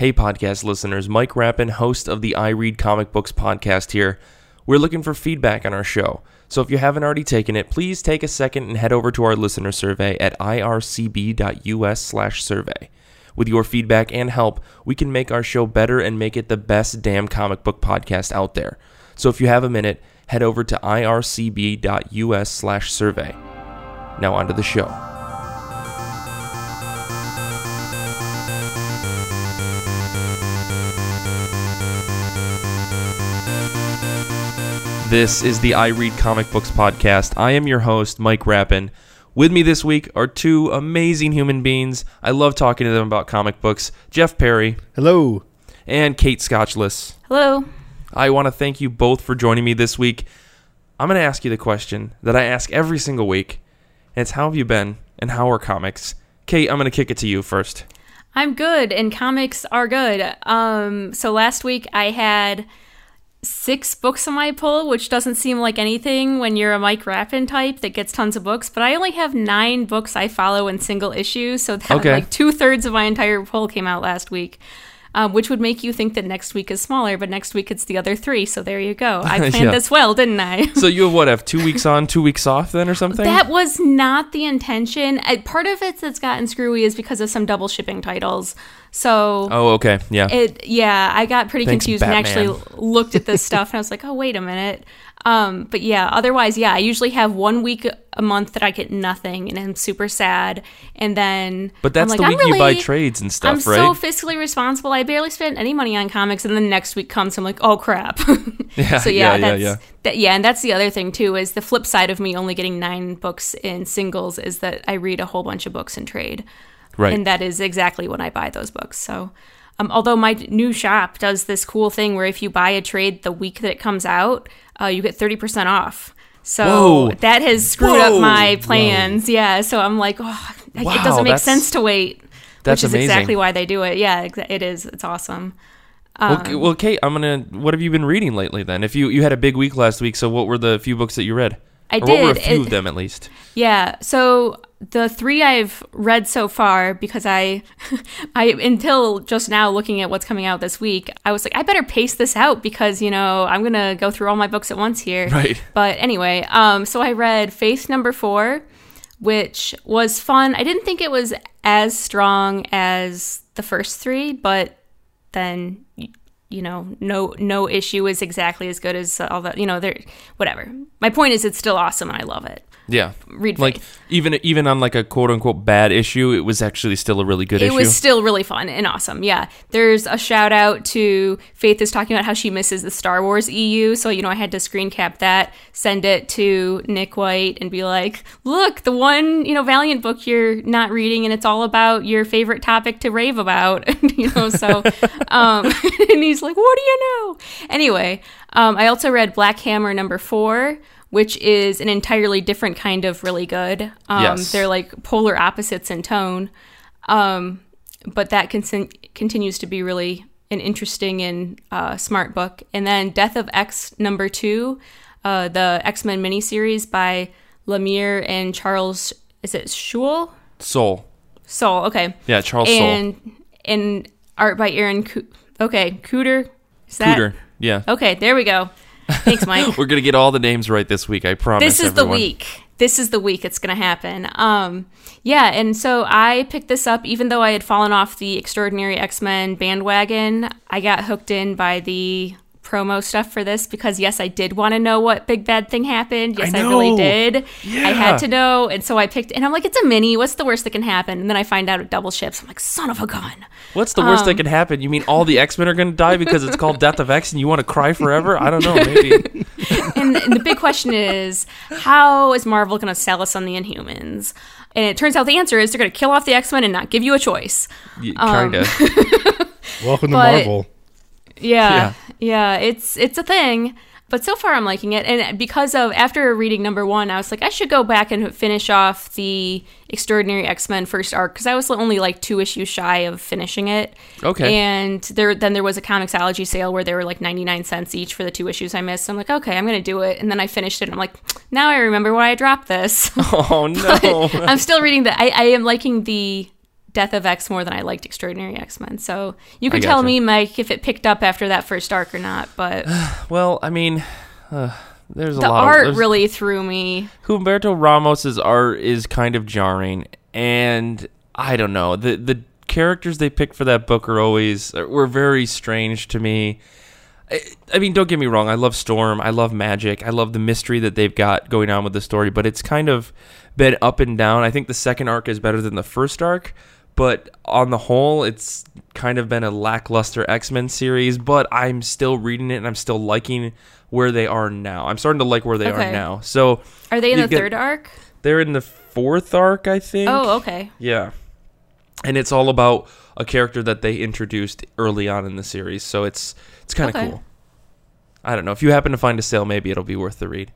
Hey, podcast listeners, Mike Rappin, host of the I Read Comic Books podcast here. We're looking for feedback on our show. So if you haven't already taken it, please take a second and head over to our listener survey at ircb.us/survey. With your feedback and help, we can make our show better and make it the best damn comic book podcast out there. So if you have a minute, head over to ircb.us/survey. Now onto the show. This is the I Read Comic Books podcast. I am your host, Mike Rappin. With me this week are two amazing human beings. I love talking to them about comic books Jeff Perry Hello. and Kate Scotchless. Hello. I want to thank you both for joining me this week. I'm going to ask you the question that I ask every single week, and it's how have you been and how are comics? Kate, I'm going to kick it to you first. I'm good and comics are good. Um so last week I had six books on my pull, which doesn't seem like anything when you're a Mike Rappin type that gets tons of books, but I only have nine books I follow in single issues, so that Okay. like two thirds of my entire pull came out last week. Um, which would make you think that next week is smaller, but next week it's the other three. So there you go. I planned Yeah. this well, didn't I? So you have what, have two weeks on, two weeks off then or something? That was not the intention. I, part of it that's gotten screwy is because of some double shipping titles. So oh, okay. Yeah. it, yeah, I got pretty Thanks, confused and actually looked at this stuff and I was like, oh wait a minute. Um, but yeah, otherwise, yeah, I usually have one week a month that I get nothing and I'm super sad. And then, but that's I'm the week I'm you buy trades and stuff, I'm right? so fiscally responsible. I barely spent any money on comics, and then the next week comes, I'm like, oh crap. Yeah, so yeah, yeah, yeah, yeah. That, yeah, and that's the other thing too is the flip side of me only getting nine books in singles is that I read a whole bunch of books in trade, right. and that is exactly when I buy those books. So. Um, although my new shop does this cool thing where if you buy a trade the week that it comes out, uh, you get 30% off. So Whoa. that has screwed Whoa. up my plans. Yeah. So I'm like, oh, Wow, it doesn't make sense to wait. that's which is amazing. exactly why they do it. Yeah, it is. It's awesome. well, K- well, Kate, I'm gonna. What have you been reading lately? Then, if you you had a big week last week, so what were the few books that you read? I or What were a did. few It- of them at least? Yeah. So the three I've read so far, because I, I until just now looking at what's coming out this week, I was like, I better pace this out because you know I'm gonna go through all my books at once here. Right. But anyway, um, so I read Faith Number Four, which was fun. I didn't think it was as strong as the first three, but then you know no no issue is exactly as good as all that you know there whatever. My point is it's still awesome and i love it Yeah, read like Faith. even even on like a quote unquote bad issue, it was actually still a really good issue. it was still really fun and awesome yeah there's a shout out to faith is talking about how she misses the star wars eu so you know i had to screen cap that send it to nick white and be like look the one you know valiant book you're not reading and it's all about your favorite topic to rave about you know so um and he's like what do you know anyway um i also read black hammer number four which is an entirely different kind of really good um Yes. they're like polar opposites in tone um, but that con- continues to be really an interesting and uh, smart book. And then Death of X number two, uh, the X Men miniseries by Lemire and Charles. Is it Schul? Soul. Soul. Okay. Yeah, Charles and and art by Aaron. Co- okay, Cooter. Is that? Cooter. Yeah. Okay, there we go. Thanks, Mike. We're gonna get all the names right this week. I promise. this is everyone. the week this is the week it's gonna happen um yeah and so i picked this up even though i had fallen off the extraordinary x-men bandwagon i got hooked in by the promo stuff for this because yes i did want to know what big bad thing happened yes i, really know. did i had to know and so i picked and i'm like it's a mini what's the worst that can happen and then i find out it double ships i'm like son of a gun What's the worst Um, that can happen? You mean all the X Men are gonna die because it's called Death of X, and you want to cry forever? I don't know. Maybe. and, and the big question is how is Marvel going to sell us on the Inhumans? And it turns out the answer is they're going to kill off the X Men and not give you a choice. Y- Um, Kinda. Welcome to But- Marvel. Yeah, yeah, it's it's a thing. But so far, I'm liking it, and because of after reading number one, I was like, I should go back and finish off the Extraordinary X Men first arc because I was only like two issues shy of finishing it. Okay. And there, then there was a Comixology sale where they were like 99 cents each for the two issues I missed. So I'm like, okay, I'm gonna do it. And then I finished it. and I'm like, now I remember why I dropped this. oh no. I'm still reading the. I, I am liking the Death of X more than I liked Extraordinary X Men. So you could tell gotcha. me, Mike, if it picked up after that first arc or not. But Well, I mean, uh, there's a lot. the art of, really threw me. Humberto Ramos's art is kind of jarring, and I don't know the the characters they picked for that book are always were very strange to me. I, I mean, don't get me wrong. I love Storm. I love Magik. I love the mystery that they've got going on with the story. But it's kind of been up and down. I think the second arc is better than the first arc. But on the whole, it's kind of been a lackluster X Men series. But I'm still reading it and I'm still liking where they are now. I'm starting to like where they Okay. are now. So Are they in the get- third arc? they're in the fourth arc, I think. Oh, okay. Yeah. And it's all about a character that they introduced early on in the series, so it's it's kind of Okay. cool. I don't know if you happen to find a sale, maybe it'll be worth the read.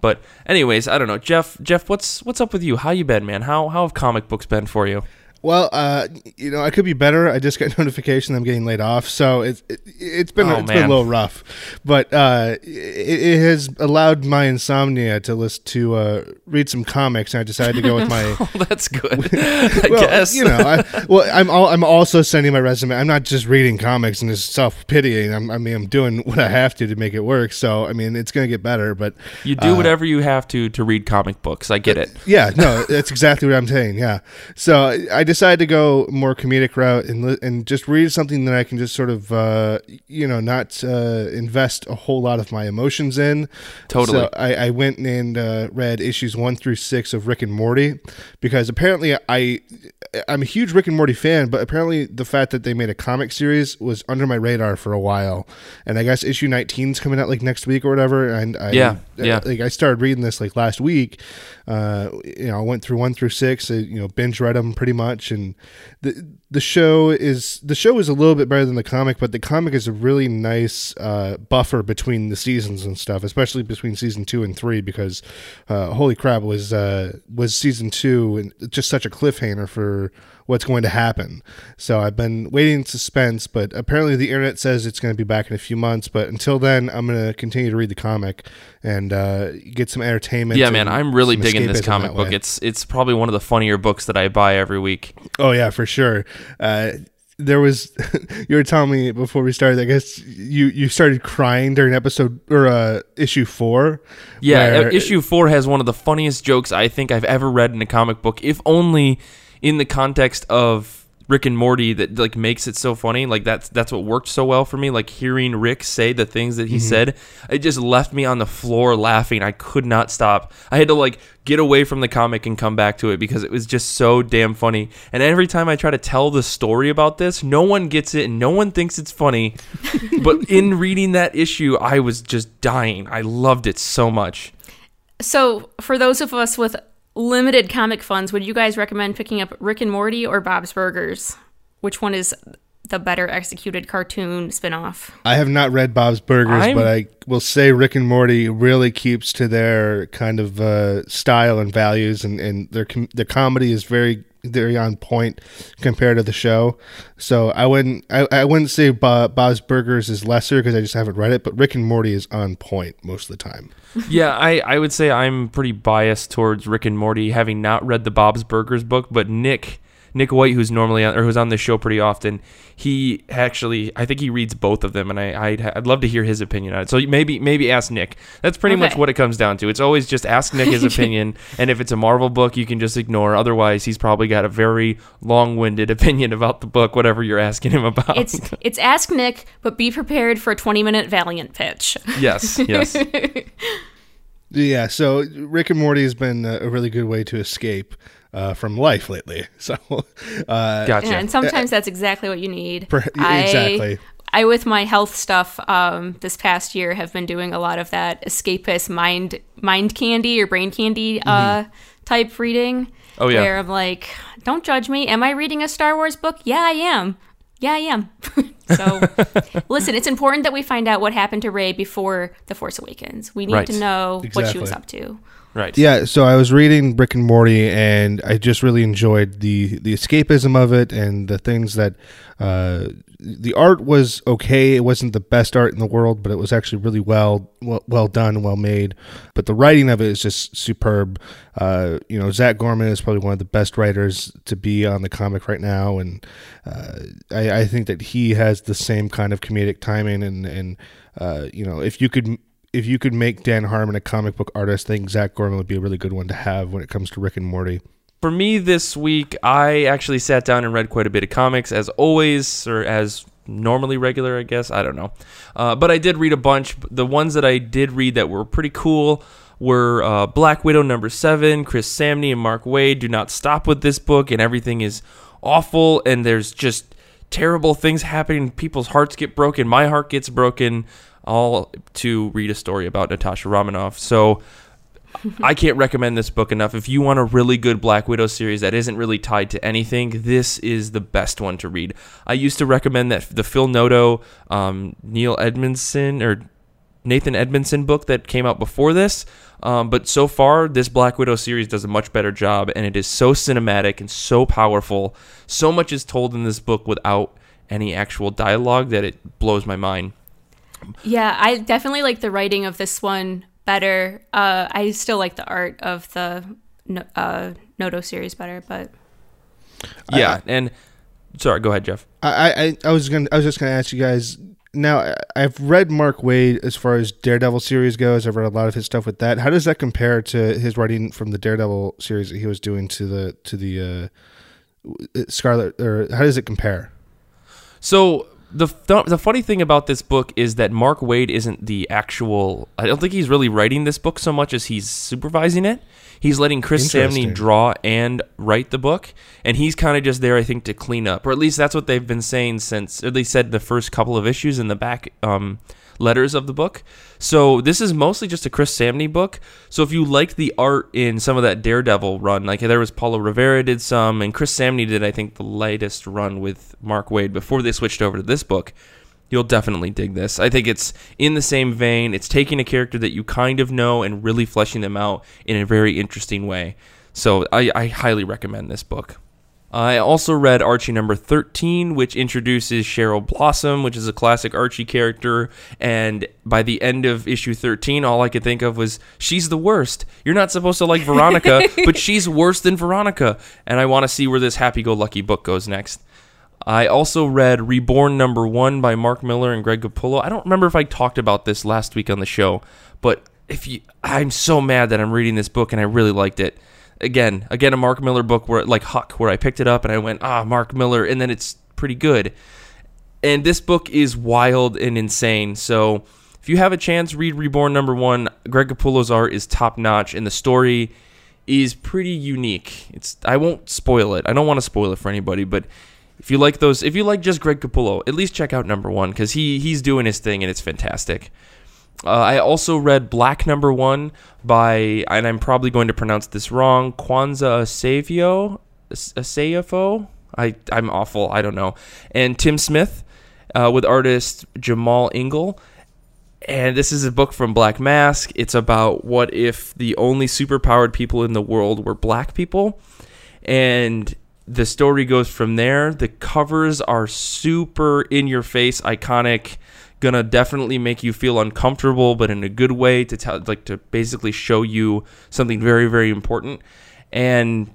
But anyways, I don't know, Jeff. Jeff, what's what's up with you? How you been, man? How how have comic books been for you? Well, uh, you know, I could be better. I just got notification I'm getting laid off, so it's it, it's been Oh, it's been a little rough, but uh, it, it has allowed my insomnia to list to uh, read some comics, and I decided to go with my. Oh, that's good. I well, guess you know, I, well, I'm all, I'm also sending my resume. I'm not just reading comics and just self pitying. I'm, mean, I'm doing what I have to to make it work. So, I mean, it's gonna get better, but you do uh, whatever you have to to read comic books. I get it. Yeah, no, that's exactly what I'm saying. Yeah, so I decided to go more comedic route and li- and just read something that I can just sort of uh, you know not uh, invest a whole lot of my emotions in. Totally. So I, I went and uh, read issues one through six of Rick and Morty because apparently I I'm a huge Rick and Morty fan, but apparently the fact that they made a comic series was under my radar for a while, and I guess issue 19 is coming out like next week or whatever. And I, Yeah, yeah. like I started reading this like last week. Uh, you know, I went through one through six. uh, you know, binge read them pretty much, and the the show is the show is a little bit better than the comic, but the comic is a really nice uh, buffer between the seasons and stuff, especially between season two and three. Because uh, holy crap, was uh, was season two and just such a cliffhanger for what's going to happen. So I've been waiting in suspense, but apparently the internet says it's going to be back in a few months. But until then, I'm going to continue to read the comic and uh, get some entertainment. Yeah, man, I'm really digging this comic book. way. It's it's probably one of the funnier books that I buy every week. Oh yeah, for sure. Uh, there was you were telling me before we started. I guess you you started crying during episode or uh, issue four. Yeah, issue four has one of the funniest jokes I think I've ever read in a comic book, if only in the context of Rick and Morty that like makes it so funny. Like that's that's what worked so well for me. Like hearing Rick say the things that he Mm-hmm. said, it just left me on the floor laughing. I could not stop. I had to like get away from the comic and come back to it because it was just so damn funny. And every time I try to tell the story about this, no one gets it and no one thinks it's funny. but in reading that issue, I was just dying. I loved it so much. So, for those of us with limited comic funds, would you guys recommend picking up Rick and Morty or Bob's Burgers? Which one is the better executed cartoon spinoff? I have not read Bob's Burgers, I'm- but I will say Rick and Morty really keeps to their kind of uh, style and values, and and their com- their comedy is very very on point compared to the show. So I wouldn't I, I wouldn't say Bob, Bob's Burgers is lesser because I just haven't read it, but Rick and Morty is on point most of the time. yeah, I, I would say I'm pretty biased towards Rick and Morty, having not read the Bob's Burgers book, but Nick Nick White, who's normally on, or who's on this show pretty often, he actually I think he reads both of them, and I I'd, I'd love to hear his opinion on it. So maybe maybe ask Nick. That's pretty much what it comes down to. It's always just ask Nick his opinion, and if it's a Marvel book, you can just ignore. Otherwise, he's probably got a very long-winded opinion about the book, whatever you're asking him about. It's it's Ask Nick, but be prepared for a 20 minute Valiant pitch. yes, yes. Yeah, so Rick and Morty has been a a really good way to escape uh, from life lately. So, uh, Gotcha. And sometimes that's exactly what you need. Per- exactly. I, with my health stuff, um, this past year have been doing a lot of that escapist mind mind candy or brain candy uh, type reading. Mm-hmm. Oh, yeah. Where I'm like, don't judge me. Am I reading a Star Wars book? Yeah, I am. Yeah, I am. so, listen, it's important that we find out what happened to Rey before The Force Awakens. We need Right. to know what she was up to. Right. Yeah, so I was reading Rick and Morty, and I just really enjoyed the the escapism of it and the things that uh, the art was okay. It wasn't the best art in the world, but it was actually really well well, well done, well made. But the writing of it is just superb. Uh, you know, Zac Gorman is probably one of the best writers to be on the comic right now, and uh, I, I think that he has the same kind of comedic timing and and uh, you know, if you could if you could make Dan Harmon a comic book artist, I think Zac Gorman would be a really good one to have when it comes to Rick and Morty. For me this week, I actually sat down and read quite a bit of comics, as always, or as normally regular, I guess. I don't know. Uh, but I did read a bunch. The ones that I did read that were pretty cool were uh, Black Widow number seven, Chris Samnee and Mark Waid do not stop with this book, and everything is awful, and there's just terrible things happening. People's hearts get broken. My heart gets broken all to read a story about Natasha Romanoff. So I can't recommend this book enough. If you want a really good Black Widow series that isn't really tied to anything, this is the best one to read. I used to recommend that the Phil Noto, um, Neil Edmondson, or Nathan Edmondson book that came out before this. Um, but so far, this Black Widow series does a much better job, and it is so cinematic and so powerful. So much is told in this book without any actual dialogue that it blows my mind. Yeah, I definitely like the writing of this one better. Uh, I still like the art of the uh, Noto series better, but yeah. I, and sorry, go ahead, Jeff. I, I I was gonna I was just gonna ask you guys. Now I've read Mark Waid as far as Daredevil series goes. I've read a lot of his stuff with that. How does that compare to his writing from the Daredevil series that he was doing to the to the uh, Scarlet? Or how does it compare? So the the funny thing about this book is that Mark Waid isn't the actual. I don't think he's really writing this book so much as he's supervising it. He's letting Chris Samnee draw and write the book, and he's kind of just there, I think, to clean up, or at least that's what they've been saying since, or they said the first couple of issues in the back. Um, letters of the book. So this is mostly just a Chris Samnee book. So if you like the art in some of that Daredevil run, like there was Paolo Rivera did some, and Chris Samnee did, I think, the latest run with Mark Waid before they switched over to this book. You'll definitely dig this. I think it's in the same vein. It's taking a character that you kind of know and really fleshing them out in a very interesting way. So I, I highly recommend this book. I also read Archie number 13, which introduces Cheryl Blossom, which is a classic Archie character. And by the end of issue 13, all I could think of was, she's the worst. You're not supposed to like Veronica, but she's worse than Veronica. And I want to see where this happy go lucky book goes next. I also read Reborn number one by Mark Millar and Greg Capullo. I don't remember if I talked about this last week on the show, but if you, I'm so mad that I'm reading this book and I really liked it again, again, a Mark Millar book where like Huck, where I picked it up and I went, ah, Mark Millar, and then it's pretty good. And this book is wild and insane. So if you have a chance, read Reborn number one. Greg Capullo's art is top notch, and the story is pretty unique. It's I won't spoil it. I don't want to spoil it for anybody, but if you like those, if you like just Greg Capullo, at least check out number one because he he's doing his thing and it's fantastic. Uh, I also read Black Number One by, and I'm probably going to pronounce this wrong, Kwanzaa Asafio, Asafo. I I'm awful. I don't know. And Tim Smith, uh, with artist Jamal Engle. And this is a book from Black Mask. It's about what if the only superpowered people in the world were black people. And the story goes from there. The covers are super in your face, iconic gonna definitely make you feel uncomfortable, but in a good way to tell, like to basically show you something very, very important. And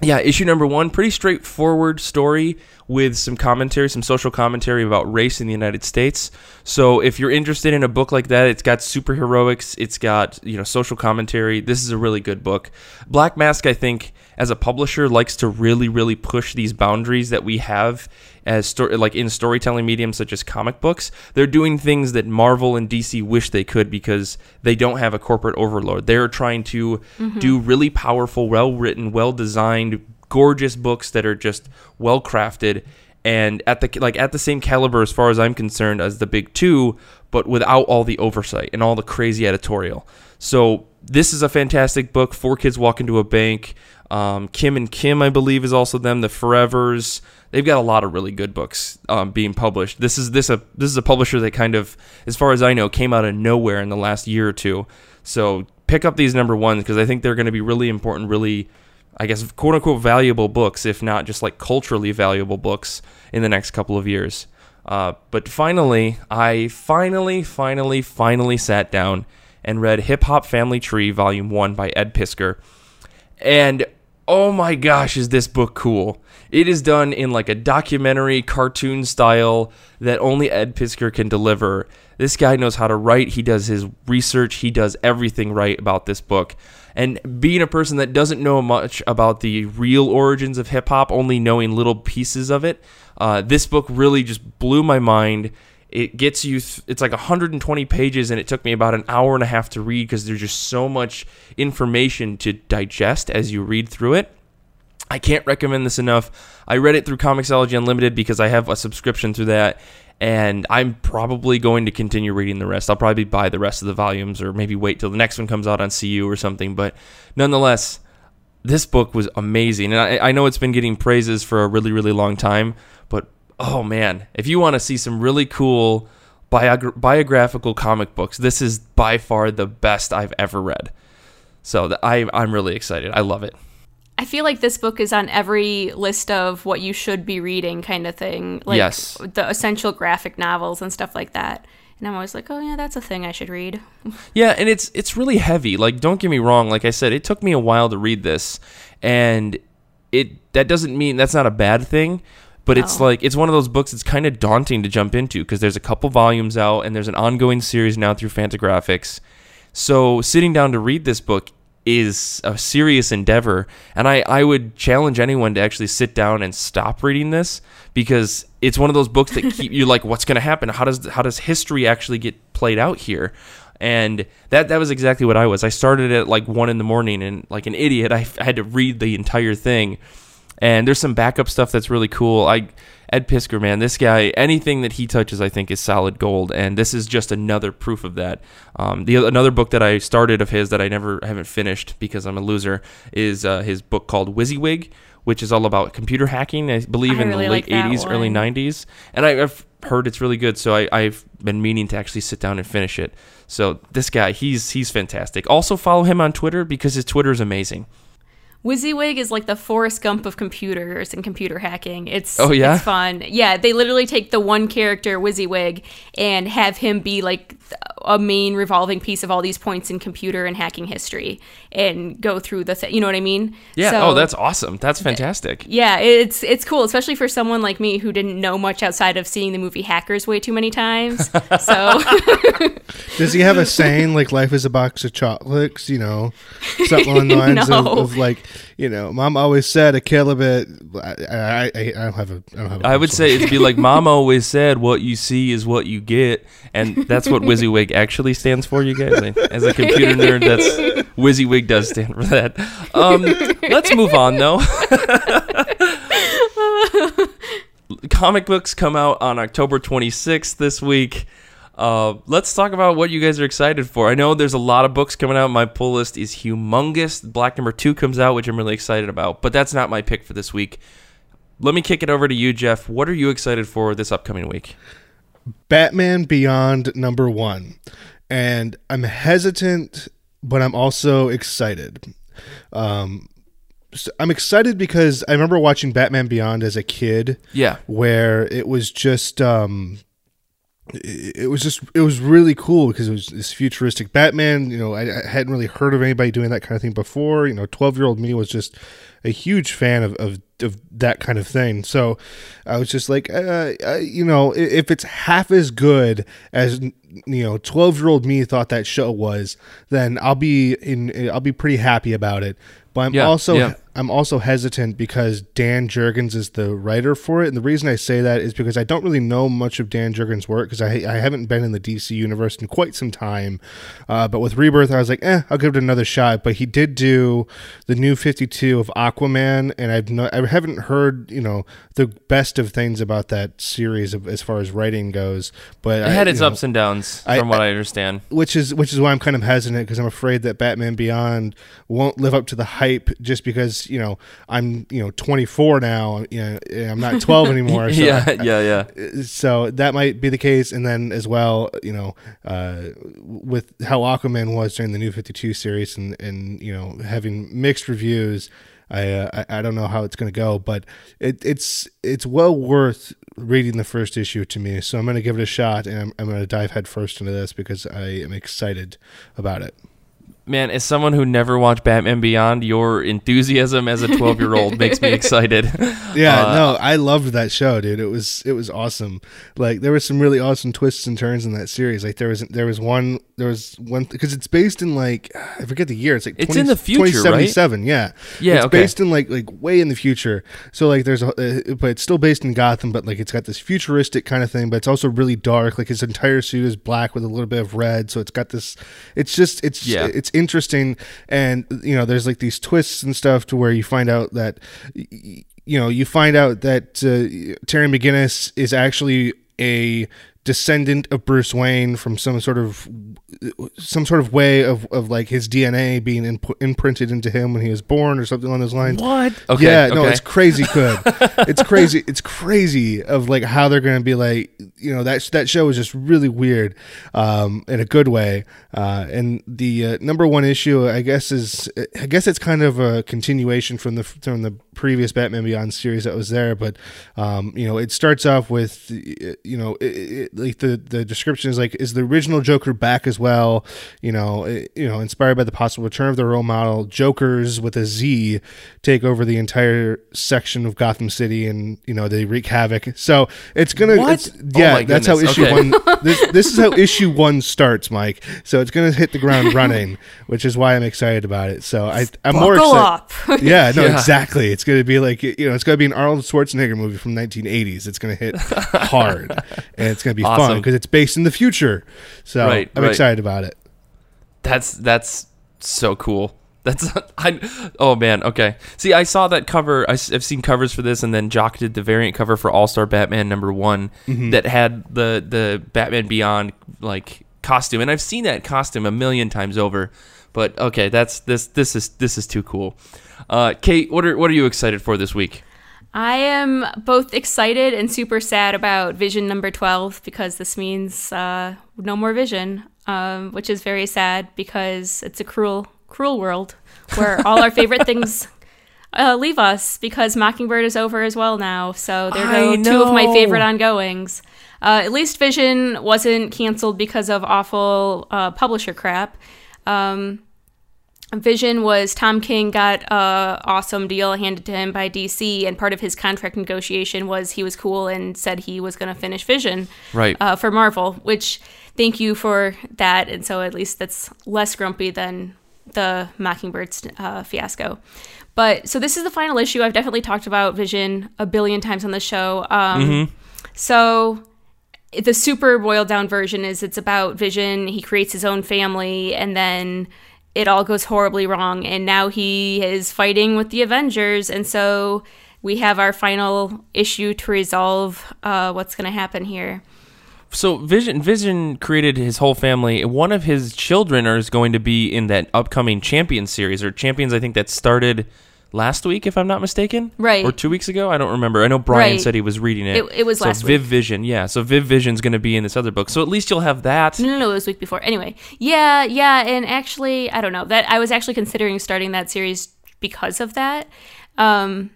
yeah, issue number one, pretty straightforward story with some commentary, some social commentary about race in the United States. So if you're interested in a book like that, it's got superheroics, it's got you know social commentary. This is a really good book. Black Mask, I think, as a publisher, likes to really, really push these boundaries that we have as sto- like in storytelling mediums such as comic books. They're doing things that Marvel and DC wish they could because they don't have a corporate overlord. They're trying to mm-hmm. do really powerful, well written, well designed, gorgeous books that are just well crafted and at the like at the same caliber as far as I'm concerned as the big two, but without all the oversight and all the crazy editorial. So this is a fantastic book. Four kids walk into a bank. Um, Kim and Kim, I believe, is also them. The Forevers. They've got a lot of really good books um, being published. This is this a this is a publisher that kind of, as far as I know, came out of nowhere in the last year or two. So pick up these number ones because I think they're going to be really important, really, I guess, quote unquote, valuable books, if not just like culturally valuable books in the next couple of years. Uh, but finally, I finally, finally, finally sat down and read Hip Hop Family Tree Volume 1 by Ed Piskor. And oh my gosh, is this book cool! It is done in like a documentary cartoon style that only Ed Piskor can deliver. This guy knows how to write, he does his research, he does everything right about this book. And being a person that doesn't know much about the real origins of hip hop, only knowing little pieces of it, uh, this book really just blew my mind. It gets you, th- it's like 120 pages, and it took me about an hour and a half to read because there's just so much information to digest as you read through it. I can't recommend this enough. I read it through Comixology Unlimited because I have a subscription through that, and I'm probably going to continue reading the rest. I'll probably buy the rest of the volumes or maybe wait till the next one comes out on CU or something. But nonetheless, this book was amazing. And I, I know it's been getting praises for a really, really long time, but oh man, if you want to see some really cool biogra- biographical comic books, this is by far the best I've ever read. So the, I, I'm really excited. I love it. I feel like this book is on every list of what you should be reading kind of thing. Like Yes. the essential graphic novels and stuff like that. And I'm always like, oh yeah, that's a thing I should read. Yeah, and it's it's really heavy. Like don't get me wrong, like I said, it took me a while to read this and it that doesn't mean that's not a bad thing, but it's oh. like it's one of those books it's kind of daunting to jump into because there's a couple volumes out and there's an ongoing series now through Fantagraphics. So sitting down to read this book is a serious endeavor and I, I would challenge anyone to actually sit down and stop reading this because it's one of those books that keep you like what's going to happen? How does how does history actually get played out here? And that that was exactly what I was. I started at like one in the morning and like an idiot I, I had to read the entire thing. And there's some backup stuff that's really cool. I Ed Piskor, man, this guy, anything that he touches, I think is solid gold, and this is just another proof of that. Um, the another book that I started of his that I never haven't finished because I'm a loser is uh, his book called WYSIWYG, which is all about computer hacking. I believe I in really the late like that 80s, early 90s, and I, I've heard it's really good. So I, I've been meaning to actually sit down and finish it. So this guy, he's he's fantastic. Also follow him on Twitter because his Twitter is amazing. WYSIWYG is like the Forrest Gump of computers and computer hacking. It's Oh, yeah? it's fun. Yeah, they literally take the one character WYSIWYG and have him be like a main revolving piece of all these points in computer and hacking history and go through the th- you know what I mean? Yeah. So- oh, that's awesome. That's fantastic. yeah, it's it's cool, especially for someone like me who didn't know much outside of seeing the movie Hackers way too many times. So Does he have a saying like "life is a box of chocolates"? You know, something along the lines No. of, of like, you know, Mom always said a kill a bit. I, I, I, I don't have a. I don't have. A I would say it'd be like Mom always said, "What you see is what you get," and that's what WYSIWYG actually stands for. You guys, as a computer nerd, that's WYSIWYG does stand for that. Um, let's move on though. Comic books come out on October 26th this week. Uh, let's talk about what you guys are excited for. I know there's a lot of books coming out. My pull list is humongous. Black number two comes out, which I'm really excited about, but that's not my pick for this week. Let me kick it over to you, Jeff. What are you excited for this upcoming week? Batman Beyond number one, and I'm hesitant, but I'm also excited. Um, so I'm excited because I remember watching Batman Beyond as a kid. Yeah. where it was just um it was just it was really cool because it was this futuristic Batman. You know, I, I hadn't really heard of anybody doing that kind of thing before. You know, twelve year old me was just a huge fan of, of of that kind of thing. So I was just like, uh, uh, you know, if it's half as good as you know, twelve year old me thought that show was, then I'll be in. I'll be pretty happy about it. But I'm Yeah, also yeah. I'm also hesitant because Dan Jurgens is the writer for it, and the reason I say that is because I don't really know much of Dan Jurgens' work because I I haven't been in the DC universe in quite some time. Uh, but with Rebirth, I was like, eh, I'll give it another shot. But he did do the new Fifty Two of Aquaman, and I've no, I haven't heard you know the best of things about that series of, as far as writing goes. But It had its ups and downs, I- from what I understand. which is which is why I'm kind of hesitant because I'm afraid that Batman Beyond won't live up to the hype just because you know I'm you know 24 now. You know, I'm not 12 anymore. So yeah, yeah, yeah. so that might be the case and then as well you know uh, with how aquaman was during the new 52 series and and you know having mixed reviews I, uh, I I don't know how it's going to go, but it, it's it's well worth reading the first issue to me. So I'm going to give it a shot, and I'm, I'm going to dive headfirst into this because I am excited about it. Man, as someone who never watched Batman Beyond, your enthusiasm as a 12 year old makes me excited. Yeah, Uh, no, I loved that show, dude. It was it was awesome. Like there were some really awesome twists and turns in that series. Like there was there was one there was one because it's based in like I forget the year. It's like It's in the future, right? 2077, Yeah, Yeah, It's okay. based in like like way in the future. So like there's a uh, but it's still based in Gotham, but like it's got this futuristic kind of thing. But it's also really dark. Like his entire suit is black with a little bit of red. So it's got this. It's just it's Yeah. it's interesting, and you know there's like these twists and stuff to where you find out that. you know, you find out that uh, Terry McGinnis is actually a descendant of Bruce Wayne from some sort of some sort of way of, of like his DNA being input, imprinted into him when he was born or something along those lines. What? Okay. yeah, no, it's crazy good. it's crazy. It's crazy of like how they're going to be like, you know, that that show is just really weird, um, in a good way. Uh, and the uh, number one issue, I guess, is I guess it's kind of a continuation from the from the previous Batman Beyond series that was there, but um, you know, it starts off with, you know, it, it, like the the description is like, is the original Joker back as well? You know, it- you know, inspired by the possible return of the role model, Jokers with a Z take over the entire section of Gotham City, and you know they wreak havoc. So it's gonna, it's- Oh yeah, my that's how issue Okay. one. This, this is how issue one starts, Mike. So it's gonna hit the ground running, which is why I'm excited about it. So I, I'm more Buckle excited. up. Yeah, no, Yeah. exactly. It's going to be like you know, it's going to be an Arnold Schwarzenegger movie from 1980s. It's going to hit hard, and it's going to be fun because it's based in the future. So Right, I'm right. excited about it. That's that's so cool. That's I. Oh man. Okay. See, I saw that cover. I, have seen covers for this, and then Jock did the variant cover for All Star Batman number one Mm-hmm. that had the the Batman Beyond like costume, and I've seen that costume a million times over. But okay, that's this this is this is too cool. Uh, Kate, what are what are you excited for this week? I am both excited and super sad about Vision number 12 because this means uh, no more Vision, um, which is very sad because it's a cruel, cruel world where all our favorite things uh, leave us because Mockingbird is over as well now. So there go two of my favorite ongoings. Uh, at least Vision wasn't canceled because of awful uh, publisher crap. Um, Vision was Tom King got a awesome deal handed to him by DC, and part of his contract negotiation was he was cool and said he was going to finish Vision Right. uh, for Marvel. Which thank you for that, and so at least that's less grumpy than the Mockingbird's uh, fiasco. But so this is the final issue. I've definitely talked about Vision a billion times on the show. Um, So the super boiled down version is it's about Vision. He creates his own family, and then it all goes horribly wrong. And now he is fighting with the Avengers, and so we have our final issue to resolve uh, what's going to happen here. So Vision Vision created his whole family. One of his children is going to be in that upcoming Champions series or Champions. I think that started last week, if I'm not mistaken, Right. Or two weeks ago. I don't remember. I know Brian Right. said he was reading it. It- it was so last Viv week. Vision, yeah. So Viv Vision's going to be in this other book. So at least you'll have that. No, no, no, it was week before. Anyway, yeah, yeah, and actually, I don't know that I was actually considering starting that series because of that. Um,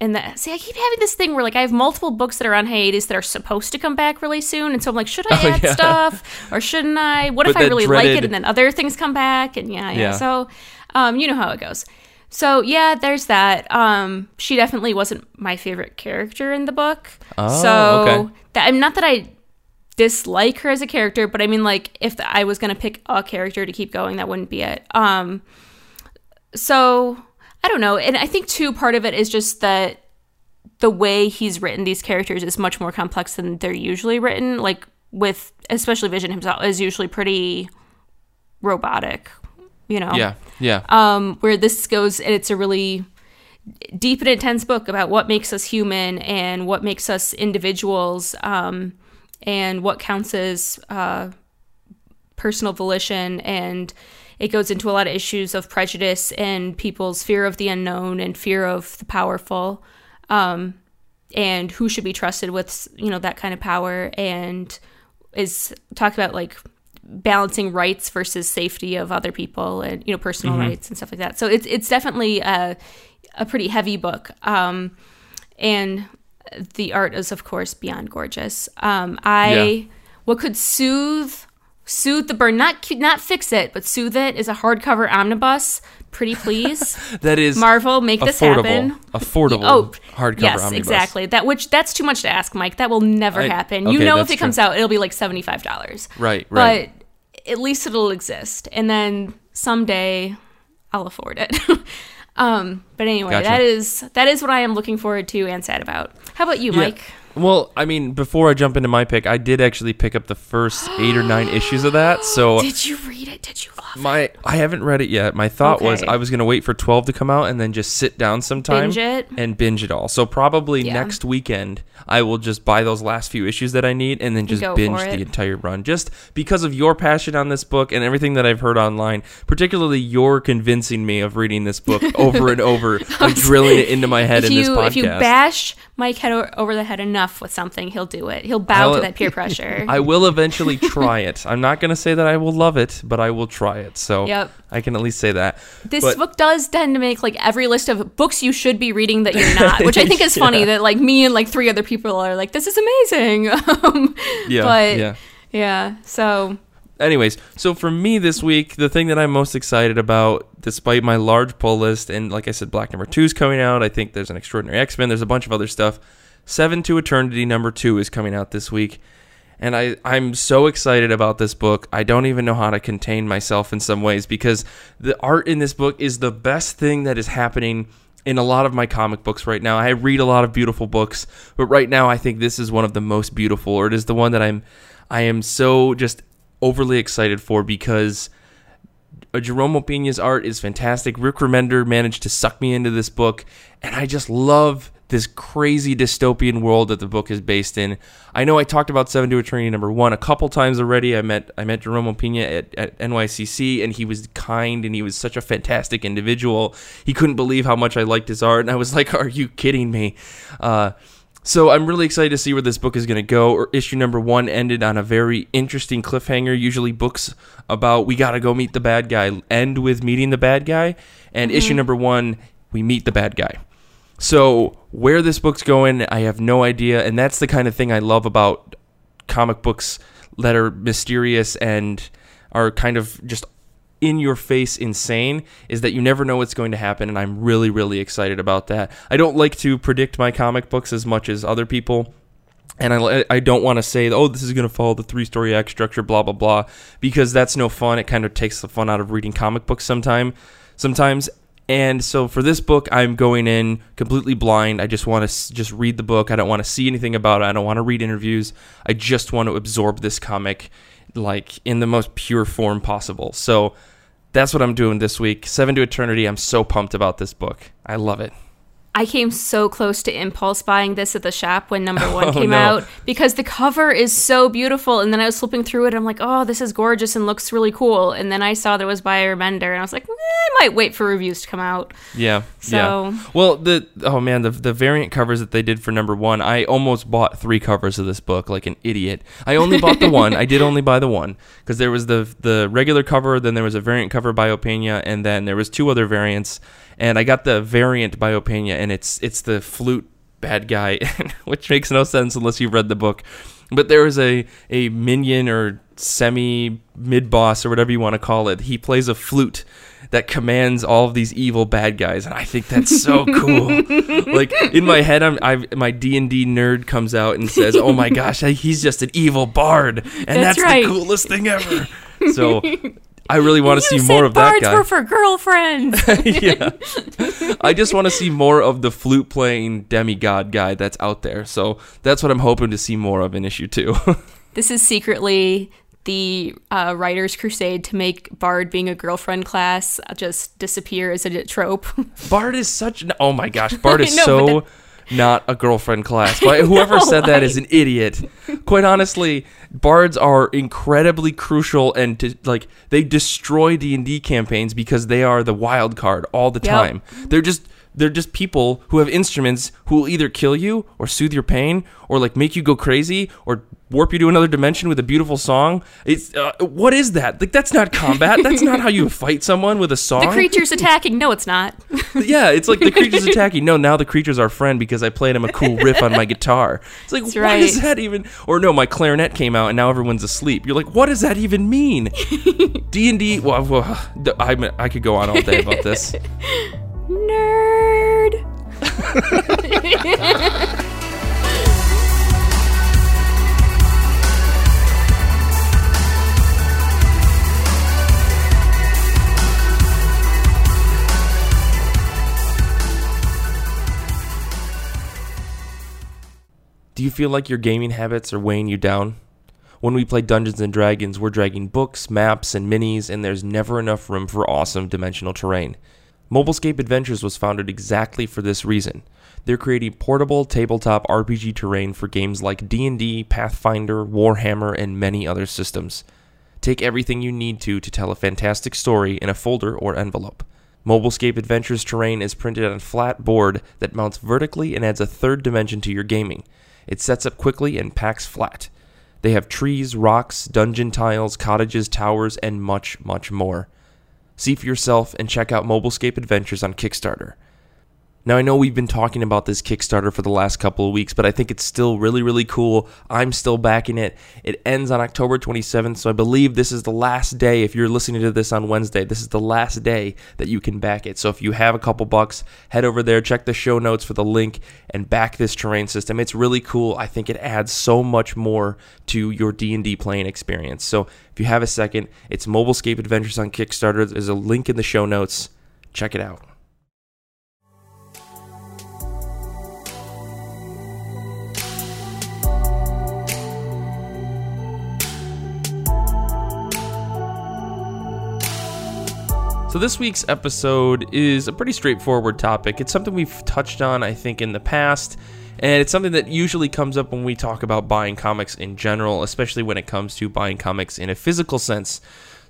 and that see, I keep having this thing where like I have multiple books that are on hiatus that are supposed to come back really soon, and so I'm like, should I Oh, add yeah. stuff or shouldn't I? What if I really like it and then other things come back? And yeah, yeah. Yeah. So, um, you know how it goes. So yeah, there's that. Um, she definitely wasn't my favorite character in the book. Oh, so okay. that I'm not that I dislike her as a character, but I mean, like, if I was gonna pick a character to keep going, that wouldn't be it. Um, so I don't know, and I think too part of it is just that the way he's written these characters is much more complex than they're usually written. Like with especially Vision himself is usually pretty robotic, you know. Yeah, yeah. Um, where this goes, and it's a really deep and intense book about what makes us human and what makes us individuals, um, and what counts as uh, personal volition. And it goes into a lot of issues of prejudice and people's fear of the unknown and fear of the powerful, um, and who should be trusted with you know that kind of power, and is talk about like balancing rights versus safety of other people and you know personal rights and stuff like that. So it's it's definitely a, a pretty heavy book. Um, and the art is of course beyond gorgeous. Um, I Yeah. what could soothe soothe the burn, not not fix it, but soothe it is a hardcover omnibus. Pretty please, That is Marvel, make this happen. Affordable. Oh, hardcover yes, omnibus. exactly. That which that's too much to ask, Mike. That will never I- happen. you know, if it comes out, it'll be like seventy five dollars. Right, right. At least it'll exist, and then someday I'll afford it. um, but anyway, Gotcha. that is that is what I am looking forward to and sad about. How about you, Yeah. Mike? Well, I mean, before I jump into my pick, I did actually pick up the first eight or nine issues of that. So Did you read it? Did you love it? my I haven't read it yet. My thought was I was gonna wait for twelve to come out and then just sit down sometime Binge it? and binge it all. So probably Yeah. next weekend I will just buy those last few issues that I need and then just go binge the entire run. Just because of your passion on this book and everything that I've heard online, particularly your convincing me of reading this book over and over, and drilling it into my head in this podcast. if you bash Mike head over the head enough with something, he'll do it. He'll bow I'll- to that peer pressure. I will eventually try it. I'm not going to say that I will love it, but I will try it. So Yep. I can at least say that. This But- book does tend to make like every list of books you should be reading that you're not, which I think is funny that like me and like three other people are like, this is amazing. um, Yeah, but yeah. yeah, so Anyways, so for me this week, the thing that I'm most excited about, despite my large pull list, and like I said, Black Number Two is coming out. I think there's an Extraordinary X Men. There's a bunch of other stuff. Seven to Eternity Number Two is coming out this week, and I I'm so excited about this book. I don't even know how to contain myself in some ways because the art in this book is the best thing that is happening in a lot of my comic books right now. I read a lot of beautiful books, but right now I think this is one of the most beautiful, or it is the one that I'm I am so just overly excited for because Jerome Opeña's art is fantastic. Rick Remender managed to suck me into this book, and I just love this crazy dystopian world that the book is based in. I know I talked about Seven to Eternity number one a couple times already. I met I met Jerome Opeña at, at NYCC, and he was kind and he was such a fantastic individual. He couldn't believe how much I liked his art, and I was like, "Are you kidding me?" Uh, so I'm really excited to see where this book is going to go. Or issue number one ended on a very interesting cliffhanger. Usually books about we got to go meet the bad guy end with meeting the bad guy, and issue number one we meet the bad guy. So where this book's going, I have no idea, and that's the kind of thing I love about comic books that are mysterious and are kind of just in your face insane is that you never know what's going to happen and I'm really really excited about that. I don't like to predict my comic books as much as other people and I, I don't want to say oh this is going to follow the three story act structure blah blah blah because that's no fun it kind of takes the fun out of reading comic books sometime sometimes and so for this book I'm going in completely blind I just want to s- just read the book I don't want to see anything about it I don't want to read interviews I just want to absorb this comic like in the most pure form possible so that's what I'm doing this week. Seven to Eternity. I'm so pumped about this book. I love it. I came so close to impulse buying this at the shop when number one Oh, came no. out because the cover is so beautiful. And then I was flipping through it. And I'm like, oh, this is gorgeous and looks really cool. And then I saw there was by a Remender, and I was like, eh, I might wait for reviews to come out. Yeah. So- yeah. Well, the oh man, the the variant covers that they did for number one, I almost bought three covers of this book like an idiot. I only bought the one. I did only buy the one because there was the the regular cover, then there was a variant cover by Opena, and then there was two other variants. And I got the variant by Opena, and it's it's the flute bad guy, which makes no sense unless you've read the book. But there is a a minion or semi mid boss or whatever you want to call it. He plays a flute that commands all of these evil bad guys, and I think that's so cool. like in my head, I'm I my D and D nerd comes out and says, "Oh my gosh, he's just an evil bard, and That's that's, right. the coolest thing ever." So. I really want to see more of that bards guy. were for girlfriends. yeah. I just want to see more of the flute playing demigod guy that's out there. So that's what I'm hoping to see more of in issue two. this is secretly the uh, writer's crusade to make Bard being a girlfriend class just disappear as a trope. Bard is such an oh my gosh, Bard is so but not a girlfriend class. But whoever No said that way. is an idiot. Quite honestly, bards are incredibly crucial and to, like they destroy D&D campaigns because they are the wild card all the Yep. time. They're just they're just people who have instruments who will either kill you or soothe your pain or like make you go crazy or warp you to another dimension with a beautiful song. It's uh, what is that? Like that's not combat. That's not how you fight someone with a song. The creature's attacking. No, it's not. Yeah, it's like the creature's attacking. No, now the creature's our friend because I played him a cool riff on my guitar. It's like, That's what right. that even? Or no, my clarinet came out and now everyone's asleep. You're like, what does that even mean? D and D. Well, well, I I could go on all day about this. Nerd. Do you feel like your gaming habits are weighing you down? When we play Dungeons and Dragons, we're dragging books, maps, and minis, and there's never enough room for awesome dimensional terrain. Mobilescape Adventures was founded exactly for this reason. They're creating portable tabletop RPG terrain for games like D&D, Pathfinder, Warhammer, and many other systems. Take everything you need to to tell a fantastic story in a folder or envelope. Mobilescape Adventures terrain is printed on a flat board that mounts vertically and adds a third dimension to your gaming. It sets up quickly and packs flat. They have trees, rocks, dungeon tiles, cottages, towers, and much, much more. See for yourself and check out Mobilescape Adventures on Kickstarter. Now, I know we've been talking about this Kickstarter for the last couple of weeks, but I think it's still really, really cool. I'm still backing it. It ends on October 27th, so I believe this is the last day. If you're listening to this on Wednesday, this is the last day that you can back it. So if you have a couple bucks, head over there, check the show notes for the link, and back this terrain system. It's really cool. I think it adds so much more to your D&D playing experience. So if you have a second, it's Mobilescape Adventures on Kickstarter. There's a link in the show notes. Check it out. So, this week's episode is a pretty straightforward topic. It's something we've touched on, I think, in the past, and it's something that usually comes up when we talk about buying comics in general, especially when it comes to buying comics in a physical sense.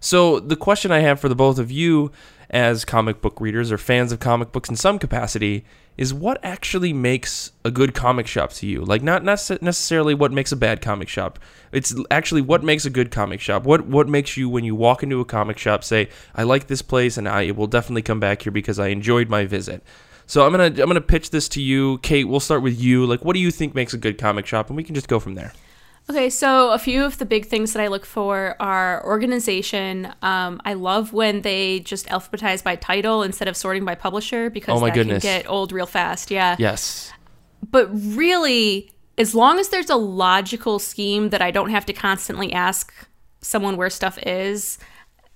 So, the question I have for the both of you, as comic book readers or fans of comic books in some capacity, is what actually makes a good comic shop to you? Like, not nece- necessarily what makes a bad comic shop. It's actually what makes a good comic shop. What what makes you when you walk into a comic shop say, "I like this place and I will definitely come back here because I enjoyed my visit." So I'm gonna I'm gonna pitch this to you, Kate. We'll start with you. Like, what do you think makes a good comic shop, and we can just go from there. Okay, so a few of the big things that I look for are organization. Um, I love when they just alphabetize by title instead of sorting by publisher because Oh that goodness. can get old real fast. Yeah. Yes. But really, as long as there's a logical scheme that I don't have to constantly ask someone where stuff is,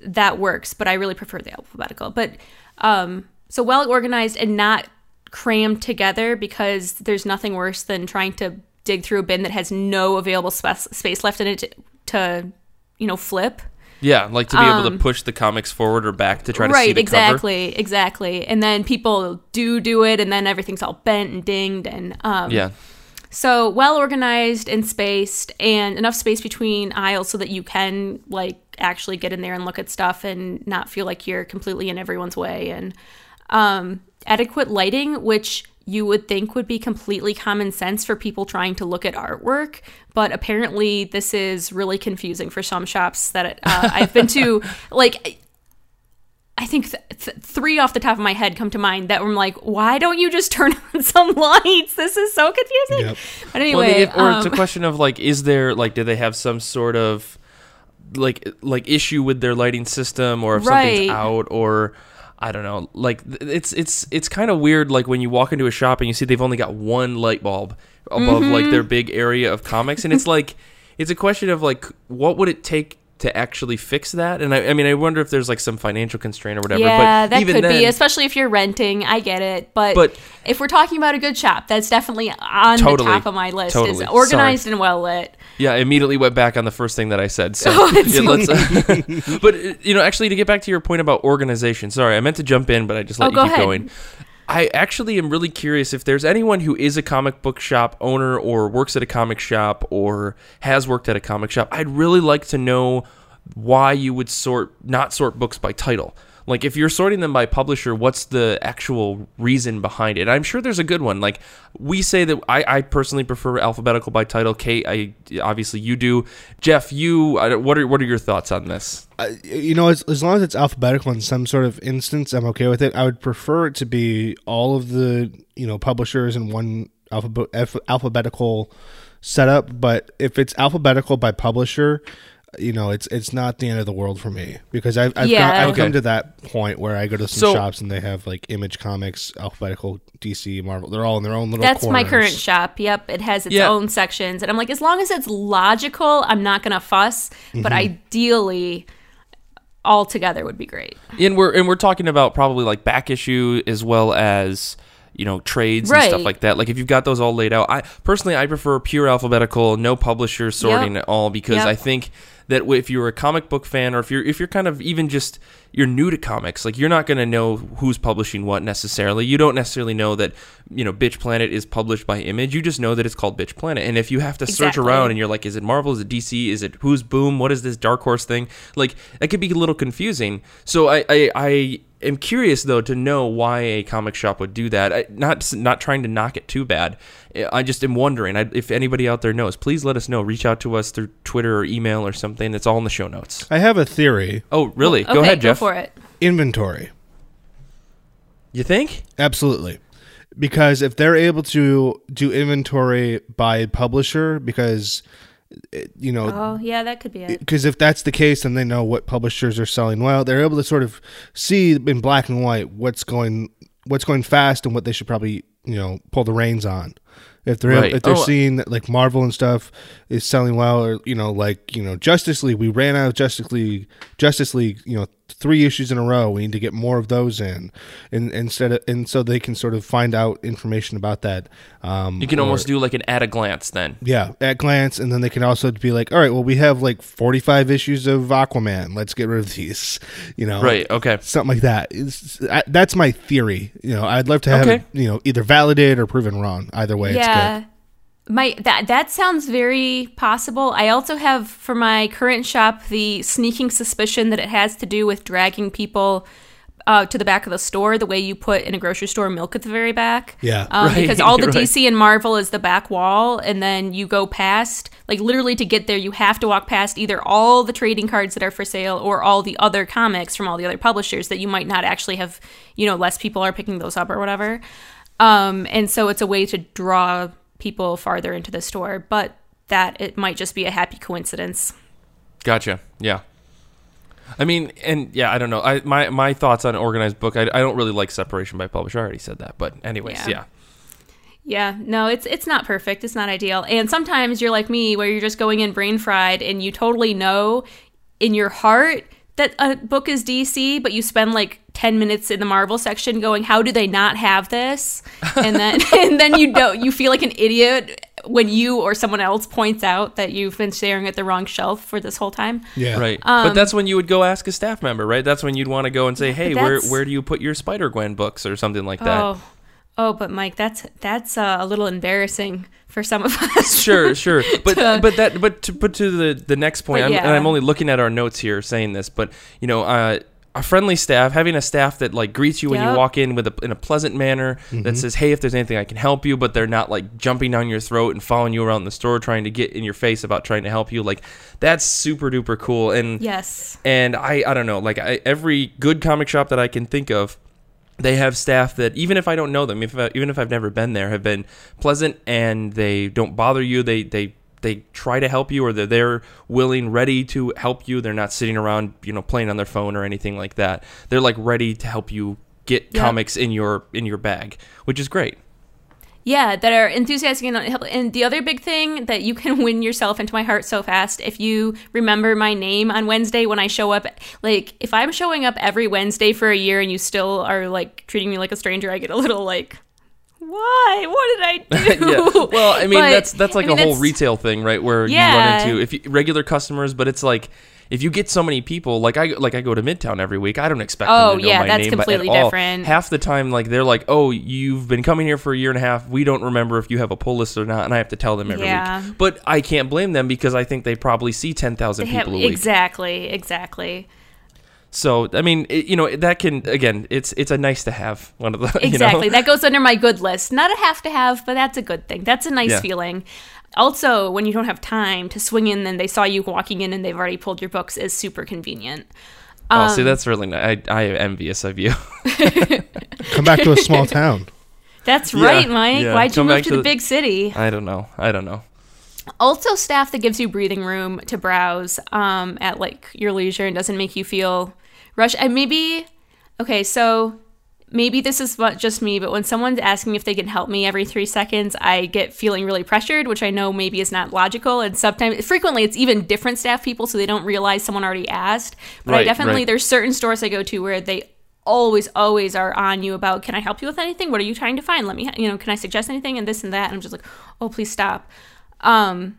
that works. But I really prefer the alphabetical. But um, so well organized and not crammed together because there's nothing worse than trying to dig through a bin that has no available spa- space left in it to, to you know, flip. Yeah, like to be able to Um, push the comics forward or back to try to see right the cover. exactly exactly and then people do do it and then everything's all bent and dinged and um Yeah. so well organized and spaced and enough space between aisles so that you can like actually get in there and look at stuff and not feel like you're completely in everyone's way and um adequate lighting which you would think would be completely common sense for people trying to look at artwork but apparently this is really confusing for some shops that uh, I've been to like I think th- th- three off the top of my head come to mind that I'm like, why don't you just turn on some lights? This is so confusing. Yep. But Well, anyway, they- or it's a um, question of like, is there like, do they have some sort of like like issue with their lighting system, or if something's out, or I don't know. Like, it's it's it's kind of weird. Like when you walk into a shop and you see they've only got one light bulb above Mm-hmm. like their big area of comics, and it's like it's a question of like, what would it take? To actually fix that, and I, I mean, I wonder if there's like some financial constraint or whatever. yeah, but that could then, be, especially if you're renting. I get it, but, But- if we're talking about a good shop, that's definitely on Totally. the top of my list. Totally. Is organized and well lit. Yeah, I immediately went back on the first thing that I said. So, Oh, it's yeah, but you know, actually, to get back to your point about organization. Sorry, I meant to jump in, but I just oh, let Oh, you go keep ahead. going. I actually am really curious if there's anyone who is a comic book shop owner or works at a comic shop or has worked at a comic shop. I'd really like to know why you would sort not sort books by title. Like if you're sorting them by publisher, what's the actual reason behind it? I'm sure there's a good one. Like we say that I, I personally prefer alphabetical by title. Kate, I obviously you do. Jeff, you what are what are your thoughts on this? Uh, you know, as, as long as it's alphabetical in some sort of instance, I'm okay with it. I would prefer it to be all of the you know publishers in one alphabet alphabetical setup. But if it's alphabetical by publisher, you know, it's it's not the end of the world for me because I've I've, Yeah. got, I've Okay. come to that point where I go to some So- shops and they have like Image Comics, alphabetical, DC, Marvel. They're all in their own little. That's my current shop. Yep, it has its Yeah. own sections, and I'm like, as long as it's logical, I'm not gonna fuss. But Mm-hmm. ideally, all together would be great. And we're and we're talking about probably like back issue as well as you know trades and stuff like that. Like if you've got those all laid out, I personally I prefer pure alphabetical, no publisher sorting Yep. at all because Yep. I think that if you're a comic book fan or if you're if you're kind of even just you're new to comics, like you're not going to know who's publishing what necessarily. You don't necessarily know that you know Bitch Planet is published by Image. You just know that it's called Bitch Planet. And if you have to search around and you're like, is it Marvel? Is it DC? Is it who's Boom? What is this Dark Horse thing? Like it could be a little confusing. So I I, I am curious though to know why a comic shop would do that. I, not not trying to knock it too bad. I just am wondering I, if anybody out there knows. Please let us know. Reach out to us through Twitter or email or something. It's all in the show notes. I have a theory. Oh, really? Okay, go ahead, Jeff. for it. Inventory. You think? Absolutely. Because if they're able to do inventory by publisher, because you know, Oh, yeah, that could be it. because if that's the case, then they know what publishers are selling well. They're able to sort of see in black and white what's going what's going fast and what they should probably you know pull the reins on. If they're Right. if they're Oh. seeing that like Marvel and stuff is selling well, or you know like you know Justice League, we ran out of Justice League, Justice League, you know three issues in a row. We need to get more of those in, and instead of and so they can sort of find out information about that. Um, You can or- almost do like an at a glance then. yeah, at glance, and then they can also be like, all right, well, we have like forty-five issues of Aquaman. Let's get rid of these. You know, Right. Okay. Something like that. It's, I, that's my theory. You know, I'd love to have Okay. it, you know either validated or proven wrong. Either way, it's yeah. good. My that that sounds very possible. I also have for my current shop the sneaking suspicion that it has to do with dragging people uh, to the back of the store, the way you put in a grocery store milk at the very back. Yeah. um, Right, because all the right. DC and Marvel is the back wall, and then you go past, like literally to get there, you have to walk past either all the trading cards that are for sale or all the other comics from all the other publishers that you might not actually have, you know, less people are picking those up or whatever. Um, and so it's a way to draw people farther into the store, but that it might just be a happy coincidence. Gotcha. Yeah. I mean, and yeah, I don't know. I my my thoughts on organized book. I, I don't really like separation by publisher. I already said that, but anyways, Yeah. yeah. Yeah, no, it's it's not perfect. It's not ideal. And sometimes you're like me where you're just going in brain fried and you totally know in your heart that a book is DC, but you spend like 10 minutes in the Marvel section going, "How do they not have this?" And then and then you don't you feel like an idiot when you or someone else points out that you've been staring at the wrong shelf for this whole time. Yeah, Right. Um, but that's when you would go ask a staff member, right? That's when you'd want to go and say, "Hey, where where do you put your Spider Gwen books or something like that?" Oh. Oh, but Mike, that's that's uh, a little embarrassing for some of us. Sure, sure. But but that but to put to the the next point, I'm, and I'm only looking at our notes here saying this, but you know, uh, a friendly staff, having a staff that like greets you when you walk in with a in a pleasant manner, that says, "Hey, if there's anything I can help you," but they're not like jumping down your throat and following you around the store trying to get in your face about trying to help you. Like that's super duper cool. And Yes. and I I don't know, like I, every good comic shop that I can think of, they have staff that even if I don't know them, if I, even if I've never been there, have been pleasant and they don't bother you. They they they try to help you or they're there willing ready to help you they're not sitting around you know playing on their phone or anything like that they're like ready to help you get Yep. comics in your in your bag which is great Yeah, that are enthusiastic and help. And the other big thing that you can win yourself into my heart so fast if you remember my name on Wednesday when I show up. Like, if I'm showing up every Wednesday for a year and you still are like treating me like a stranger, I get a little like, why? What did I do? yeah. Well, I mean But, that's that's like I mean, a whole retail thing, right? Where you run into if you, regular customers, but it's like if you get so many people, like I like I go to Midtown every week, I don't expect Oh, them to know yeah, my that's name completely different. Half the time, like they're like, "Oh, you've been coming here for a year and a half. We don't remember if you have a pull list or not," and I have to tell them every Yeah. week. But I can't blame them because I think they probably see ten thousand They have- people a week. exactly, exactly. So I mean, it, you know, that can again, it's it's a nice to have one of the you know? Exactly. That goes under my good list. Not a have to have, but that's a good thing. That's a nice Yeah. feeling. Also, when you don't have time to swing in and they saw you walking in and they've already pulled your books is super convenient. Oh, see, Um, that's really nice. I I am envious of you. Come back to a small town. That's Yeah, right, Mike. yeah. Why'd you Come move to to the the- big city? I don't know. I don't know. Also, staff that gives you breathing room to browse um, at like your leisure and doesn't make you feel rushed. And maybe, okay, so maybe this is what just me, but when someone's asking if they can help me every three seconds, I get feeling really pressured, which I know maybe is not logical. And sometimes, frequently, it's even different staff people, so they don't realize someone already asked. But I definitely, right. there's certain stores I go to where they always always are on you about can i help you with anything what are you trying to find let me you know can i suggest anything and this and that and i'm just like oh please stop um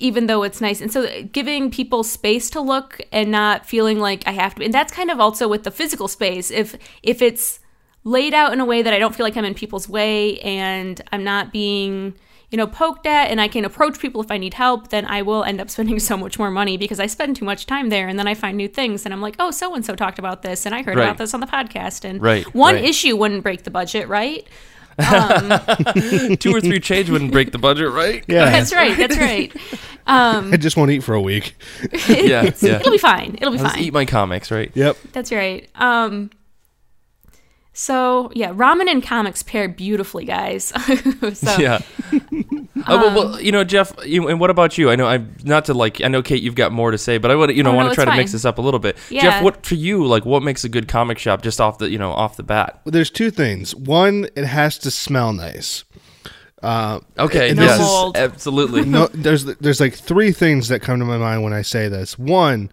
even though it's nice and so uh, giving people space to look and not feeling like i have to and that's kind of also with the physical space if if it's laid out in a way that i don't feel like i'm in people's way and i'm not being you know poked at and i can approach people if i need help then i will end up spending so much more money because i spend too much time there and then i find new things and i'm like oh so and so talked about this and i heard Right. about this on the podcast and Right, one right. issue wouldn't break the budget right Two or three change wouldn't break the budget, right? Yeah, that's right that's right I just won't eat for a week. yeah, yeah. it'll be fine it'll be I'll just fine eat my comics, right? Yep. That's right. Um so yeah, ramen and comics pair beautifully, guys. so Yeah. Uh, well, well, you know, Jeff, you, and what about you? I know I'm not to like. I know Kate, you've got more to say, but I would, you know, Oh, no, want to it's try to mix this up a little bit. Yeah. Jeff, what for you? Like, what makes a good comic shop just off the, you know, off the bat? Well, there's two things. One, it has to smell nice. Uh, Okay, and No yes, mold. absolutely. no, there's there's like three things that come to my mind when I say this. One,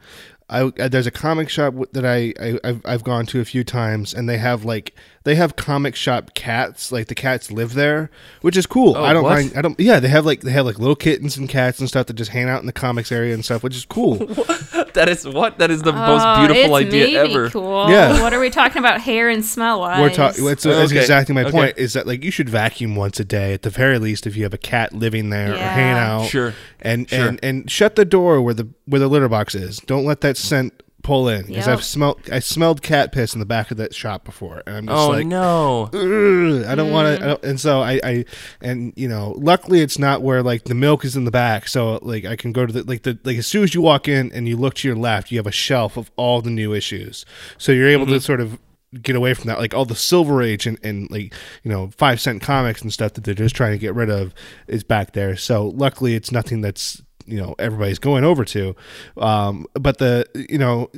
I, there's a comic shop that I, I I've, I've gone to a few times, and they have like they have comic shop cats. Like the cats live there, which is cool. Oh, I don't what? mind. I don't. Yeah, they have like they have like little kittens and cats and stuff that just hang out in the comics area and stuff, which is cool. that is what that is the Oh, most beautiful it's idea maybe ever. Cool. Yeah. What are we talking about? Hair and smell wise. We're talking. That's, that's Okay, exactly my okay. point. Is that like you should vacuum once a day at the very least if you have a cat living there or hanging out. Sure, and sure. and and shut the door where the where the litter box is. Don't let that scent pull in because Yep. I've smelled I smelled cat piss in the back of that shop before, and I'm just Oh like. no. "Ugh, I don't want Mm. to, and so I, I, and you know, luckily it's not where like the milk is in the back, so like I can go to the like the like as soon as you walk in and you look to your left, you have a shelf of all the new issues, so you're able Mm-hmm. to sort of get away from that, like all the Silver Age and, and like you know five cent comics and stuff that they're just trying to get rid of is back there. So luckily it's nothing that's you know everybody's going over to, um, but the you know.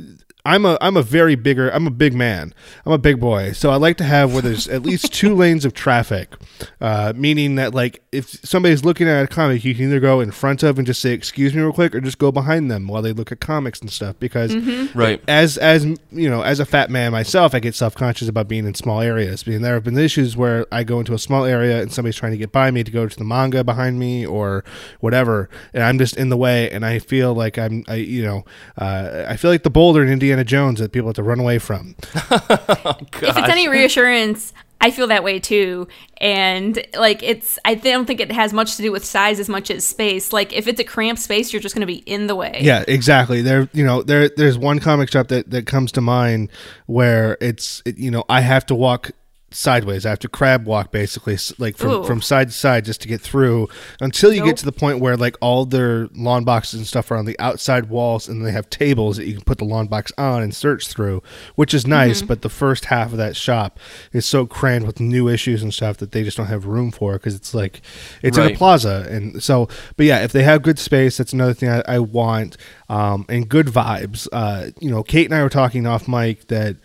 I'm a I'm a very bigger I'm a big man. I'm a big boy. So I like to have where there's at least two lanes of traffic, uh, meaning that like if somebody's looking at a comic you can either go in front of and just say excuse me real quick or just go behind them while they look at comics and stuff because Right. as as you know as a fat man myself i get self-conscious about being in small areas. Because there have been issues where i go into a small area and somebody's trying to get by me to go to the manga behind me or whatever and i'm just in the way and i feel like i'm i you know uh, i feel like the boulder in indiana jones that people have to run away from oh, if it's any reassurance, I feel that way too. And like it's I don't think it has much to do with size as much as space. Like if it's a cramped space, you're just going to be in the way. Yeah, exactly. There, you know, there, there's one comic shop that that comes to mind where it's, it, you know, I have to walk sideways. I have to crab walk basically, like from Ooh. from side to side just to get through until you Nope. get to the point where like all their long boxes and stuff are on the outside walls, and they have tables that you can put the long box on and search through, which is nice. Mm-hmm. But the first half of that shop is so crammed with new issues and stuff that they just don't have room for because it's like it's in a plaza and so but yeah if they have good space that's another thing i, I want um, and good vibes uh, you know kate and i were talking off mic that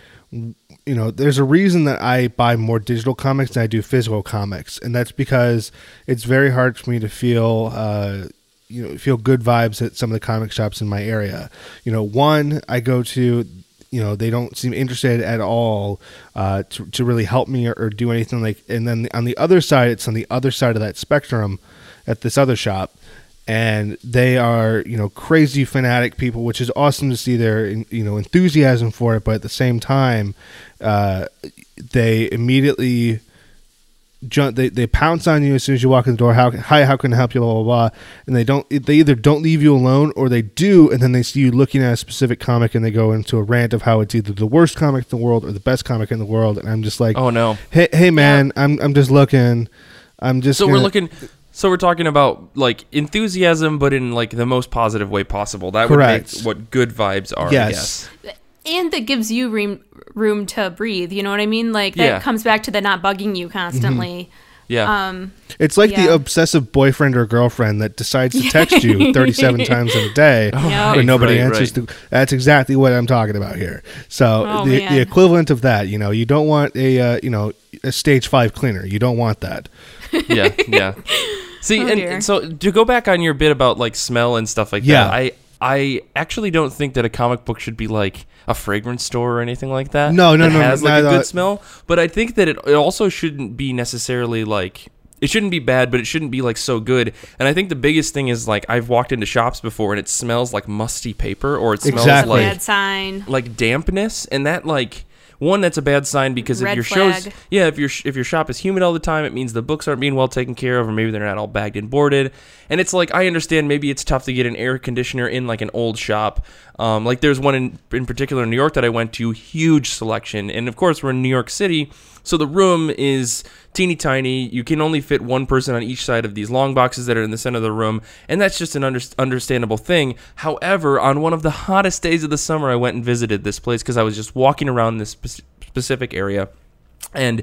you know there's a reason that i buy more digital comics than i do physical comics and that's because it's very hard for me to feel uh, you know feel good vibes at some of the comic shops in my area. You know one i go to you know they don't seem interested at all uh, to, to really help me or, or do anything like and then on the other side it's on the other side of that spectrum at this other shop and they are you know crazy fanatic people, which is awesome to see their you know enthusiasm for it. But at the same time, uh, they immediately jump they, they pounce on you as soon as you walk in the door how hi how can i help you blah blah blah and they don't they either don't leave you alone or they do and then they see you looking at a specific comic and they go into a rant of how it's either the worst comic in the world or the best comic in the world and i'm just like Oh no. hey hey man i'm i'm just looking i'm just So we're looking. So we're talking about like enthusiasm, but in like the most positive way possible. That Correct. would make what good vibes are. I yes guess. and that gives you room room to breathe. You know what I mean? Like that Yeah. comes back to the not bugging you constantly. Yeah. Um, it's like the Yeah. obsessive boyfriend or girlfriend that decides to text you 37 times in a day Yeah. but nobody Right, answers right. to that's exactly what i'm talking about here so Oh, the, man. the equivalent of that you know you don't want a uh, you know a stage five cleaner you don't want that yeah, yeah. See, Oh, and, and so to go back on your bit about like smell and stuff like Yeah. that, I I actually don't think that a comic book should be like a fragrance store or anything like that. No, no, that no, has no, like no, a no. good smell. But I think that it, it also shouldn't be necessarily like it shouldn't be bad, but it shouldn't be like so good. And I think the biggest thing is like I've walked into shops before and it smells like musty paper or it smells that's a Exactly. like bad sign. like dampness and that like one that's a bad sign because if Red your show's yeah if your if your shop is humid all the time it means the books aren't being well taken care of or maybe they're not all bagged and boarded. And it's like I understand maybe it's tough to get an air conditioner in like an old shop. Um, like there's one in in particular in New York that I went to huge selection. And of course we're in New York City so the room is teeny tiny. You can only fit one person on each side of these long boxes that are in the center of the room, and that's just an under- understandable thing. However, on one of the hottest days of the summer, I went and visited this place because I was just walking around this spe- specific area, and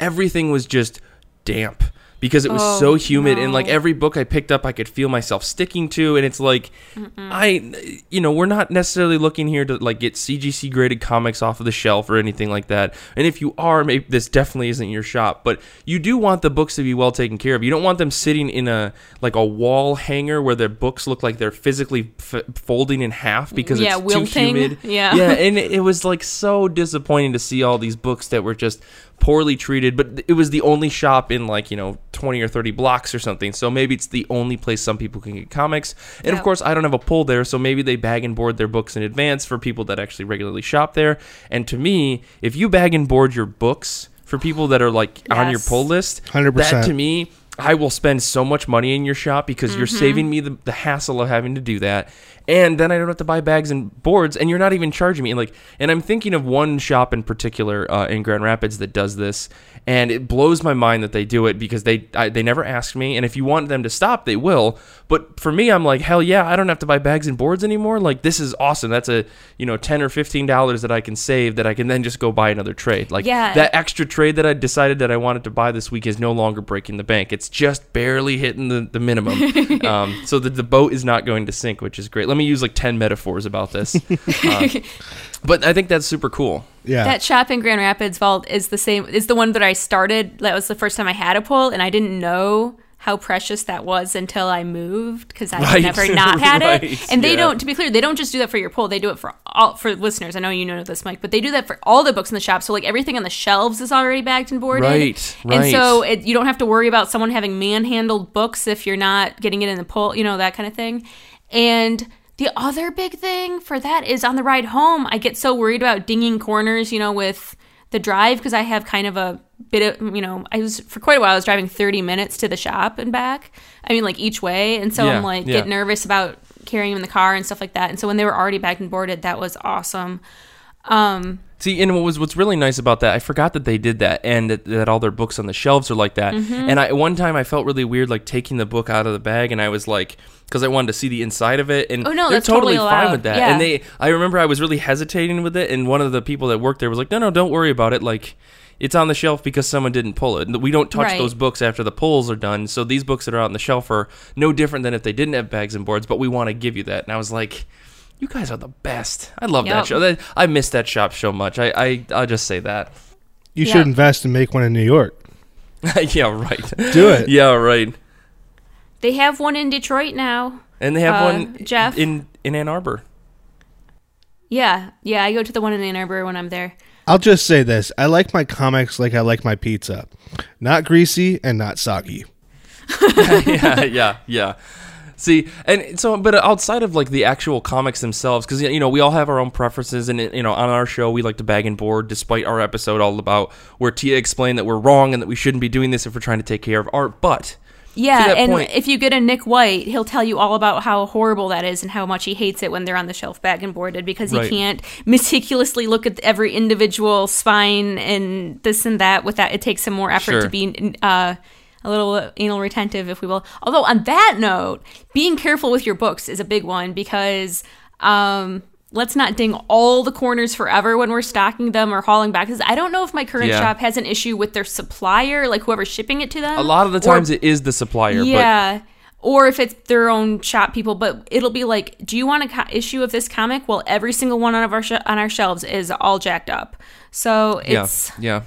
everything was just damp because it was Oh, so humid and like every book I picked up I could feel myself sticking to and it's like I you know we're not necessarily looking here to like get CGC graded comics off of the shelf or anything like that. And if you are maybe this definitely isn't your shop but you do want the books to be well taken care of. You don't want them sitting in a like a wall hanger where their books look like they're physically f- folding in half because Yeah, it's wilting. too humid. Yeah. yeah and it, it was like so disappointing to see all these books that were just poorly treated but it was the only shop in like you know 20 or 30 blocks or something. So maybe it's the only place some people can get comics. And of course i don't have a pull there so maybe they bag and board their books in advance for people that actually regularly shop there. And to me if you bag and board your books for people that are like on your pull list 100%. that to me I will spend so much money in your shop because you're Mm-hmm. saving me the, the hassle of having to do that. And then I don't have to buy bags and boards, and you're not even charging me. And like, and I'm thinking of one shop in particular uh, in Grand Rapids that does this, and it blows my mind that they do it because they I, they never ask me. And if you want them to stop, they will. But for me, I'm like, hell yeah, I don't have to buy bags and boards anymore. Like, this is awesome. That's a you know ten or fifteen dollars that I can save that I can then just go buy another trade. Like Yeah. that extra trade that I decided that I wanted to buy this week is no longer breaking the bank. It's just barely hitting the, the minimum. um, so that the boat is not going to sink, which is great. Let me use like 10 metaphors about this. Um, but I think that's super cool. yeah That shop in Grand Rapids Vault is the same. Is the one that I started. That was the first time I had a pull, and I didn't know how precious that was until I moved because I Right. never not had Right, it. And they yeah. don't. To be clear, they don't just do that for your pull. They do it for all for listeners. I know you know this, Mike, but they do that for all the books in the shop. So like everything on the shelves is already bagged and boarded. Right, And right. so it, you don't have to worry about someone having manhandled books if you're not getting it in the pull. You know that kind of thing. And the other big thing for that is on the ride home, I get so worried about dinging corners, you know, with the drive because I have kind of a bit of, you know, I was for quite a while, I was driving 30 minutes to the shop and back. I mean, like each way. And so Yeah, I'm like, yeah. get nervous about carrying them in the car and stuff like that. And so when they were already bagged and boarded, that was awesome. Um, See, and what was what's really nice about that, I forgot that they did that, and that, that all their books on the shelves are like that. Mm-hmm. And I one time I felt really weird, like taking the book out of the bag, and I was like, because I wanted to see the inside of it, and Oh, no, they're totally totally fine with that. Yeah. And they, I remember I was really hesitating with it, and one of the people that worked there was like, no, no, don't worry about it, like. It's on the shelf because someone didn't pull it. We don't touch Right. those books after the pulls are done. So these books that are out on the shelf are no different than if they didn't have bags and boards. But we want to give you that. And I was like, you guys are the best. I love that show. That, I miss that shop so much. I, I I'll just say that. you Yeah. should invest and make one in new york yeah, right. do it Yeah, right. they have one in Detroit now. And they have Uh, one Jeff? in in Ann Arbor. Yeah. Yeah. I go to the one in Ann Arbor when I'm there. I'll just say this: I like my comics like I like my pizza, not greasy and not soggy. yeah, yeah, yeah. See, and so, but outside of like the actual comics themselves, because you know we all have our own preferences, and you know on our show we like to bag and board, despite our episode all about where Tia explained that we're wrong and that we shouldn't be doing this if we're trying to take care of art. But Yeah, and point- if you get a Nick White, he'll tell you all about how horrible that is and how much he hates it when they're on the shelf bag and boarded because he Right. can't meticulously look at every individual spine and this and that With that, it takes some more effort Sure. to be uh, a little anal retentive, if we will. Although on that note, being careful with your books is a big one because um, let's not ding all the corners forever when we're stocking them or hauling back. Because I don't know if my current Yeah. shop has an issue with their supplier, like whoever's shipping it to them. a lot of the or times it is the supplier. yeah. Or if it's their own shop people, but it'll be like, do you want a co- issue of this comic? Well, every single one of our sh- on our shelves is all jacked up. So But yeah, it's yeah.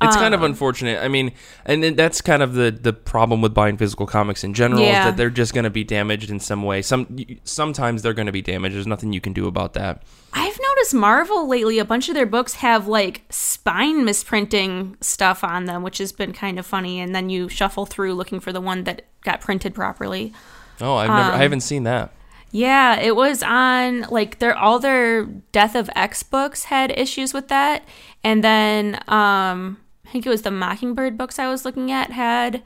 It's kind Um, of unfortunate. I mean, and that's kind of the the problem with buying physical comics in general Yeah. is that they're just going to be damaged in some way. Some sometimes they're going to be damaged. There's nothing you can do about that. I've noticed Marvel lately. A bunch of their books have like spine misprinting stuff on them, which has been kind of funny. And then you shuffle through looking for the one that got printed properly. Oh, I've never, Um, I haven't seen that. Yeah, it was on like their all their Death of X books had issues with that, and then um I think it was the Mockingbird books I was looking at had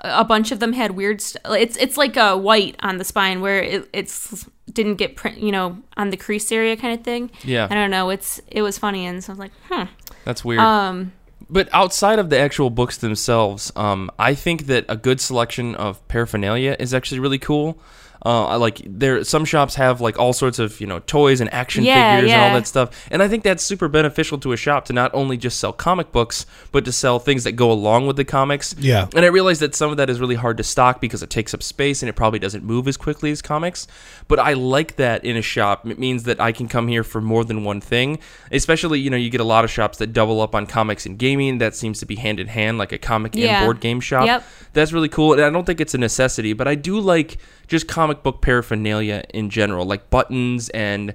a bunch of them had weird. St- it's it's like a white on the spine where it, it's didn't get print, you know, on the crease area kind of thing. Yeah. I don't know. It's it was funny, and so I was like, hmm. That's weird. Um, But outside of the actual books themselves, um, I think that a good selection of paraphernalia is actually really cool. Uh, I like there. Some shops have like all sorts of you know toys and action Yeah, figures and all that stuff, and I think that's super beneficial to a shop to not only just sell comic books, but to sell things that go along with the comics. Yeah. And I realize that some of that is really hard to stock because it takes up space and it probably doesn't move as quickly as comics. But I like that in a shop. It means that I can come here for more than one thing. Especially, you know, you get a lot of shops that double up on comics and gaming. That seems to be hand in hand, like a comic Yeah. and board game shop. Yep. That's really cool. And I don't think it's a necessity, but I do like just comic book paraphernalia in general, like buttons and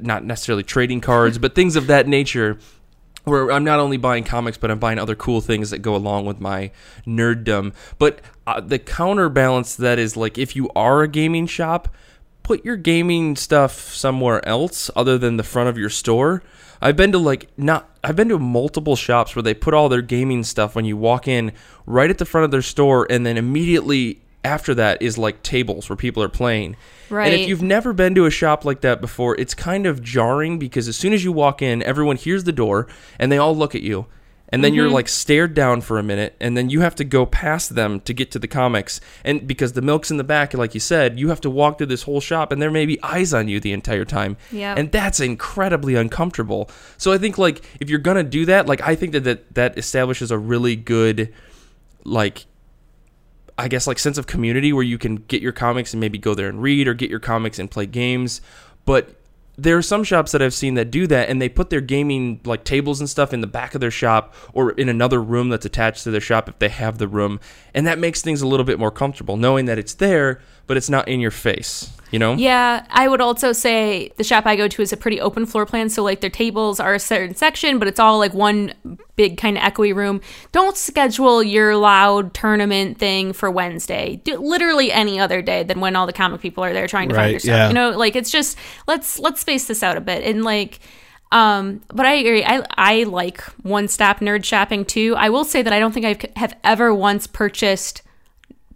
not necessarily trading cards, but things of that nature where I'm not only buying comics, but I'm buying other cool things that go along with my nerddom. But uh, the counterbalance to that is like if you are a gaming shop, put your gaming stuff somewhere else other than the front of your store. I've been to like not I've been to multiple shops where they put all their gaming stuff when you walk in right at the front of their store and then immediately after that is like tables where people are playing. Right. And if you've never been to a shop like that before, it's kind of jarring because as soon as you walk in, everyone hears the door and they all look at you. And then you're mm-hmm. like stared down for a minute, and then you have to go past them to get to the comics. And because the milk's in the back, like you said, you have to walk through this whole shop, and there may be eyes on you the entire time. Yeah. And that's incredibly uncomfortable. So I think like if you're gonna do that, like I think that that, that establishes a really good like I guess like sense of community where you can get your comics and maybe go there and read or get your comics and play games. But there are some shops that I've seen that do that and they put their gaming like tables and stuff in the back of their shop or in another room that's attached to their shop if they have the room. And that makes things a little bit more comfortable knowing that it's there but it's not in your face, you know? Yeah, I would also say the shop I go to is a pretty open floor plan. So, like, their tables are a certain section, but it's all like one big kind of echoey room. Don't schedule your loud tournament thing for Wednesday. Do literally any other day than when all the comic people are there trying to Right, find your stuff. yeah. You know, like it's just let's let's space this out a bit and like. Um, but I agree. I I like one stop nerd shopping too. I will say that I don't think I have ever once purchased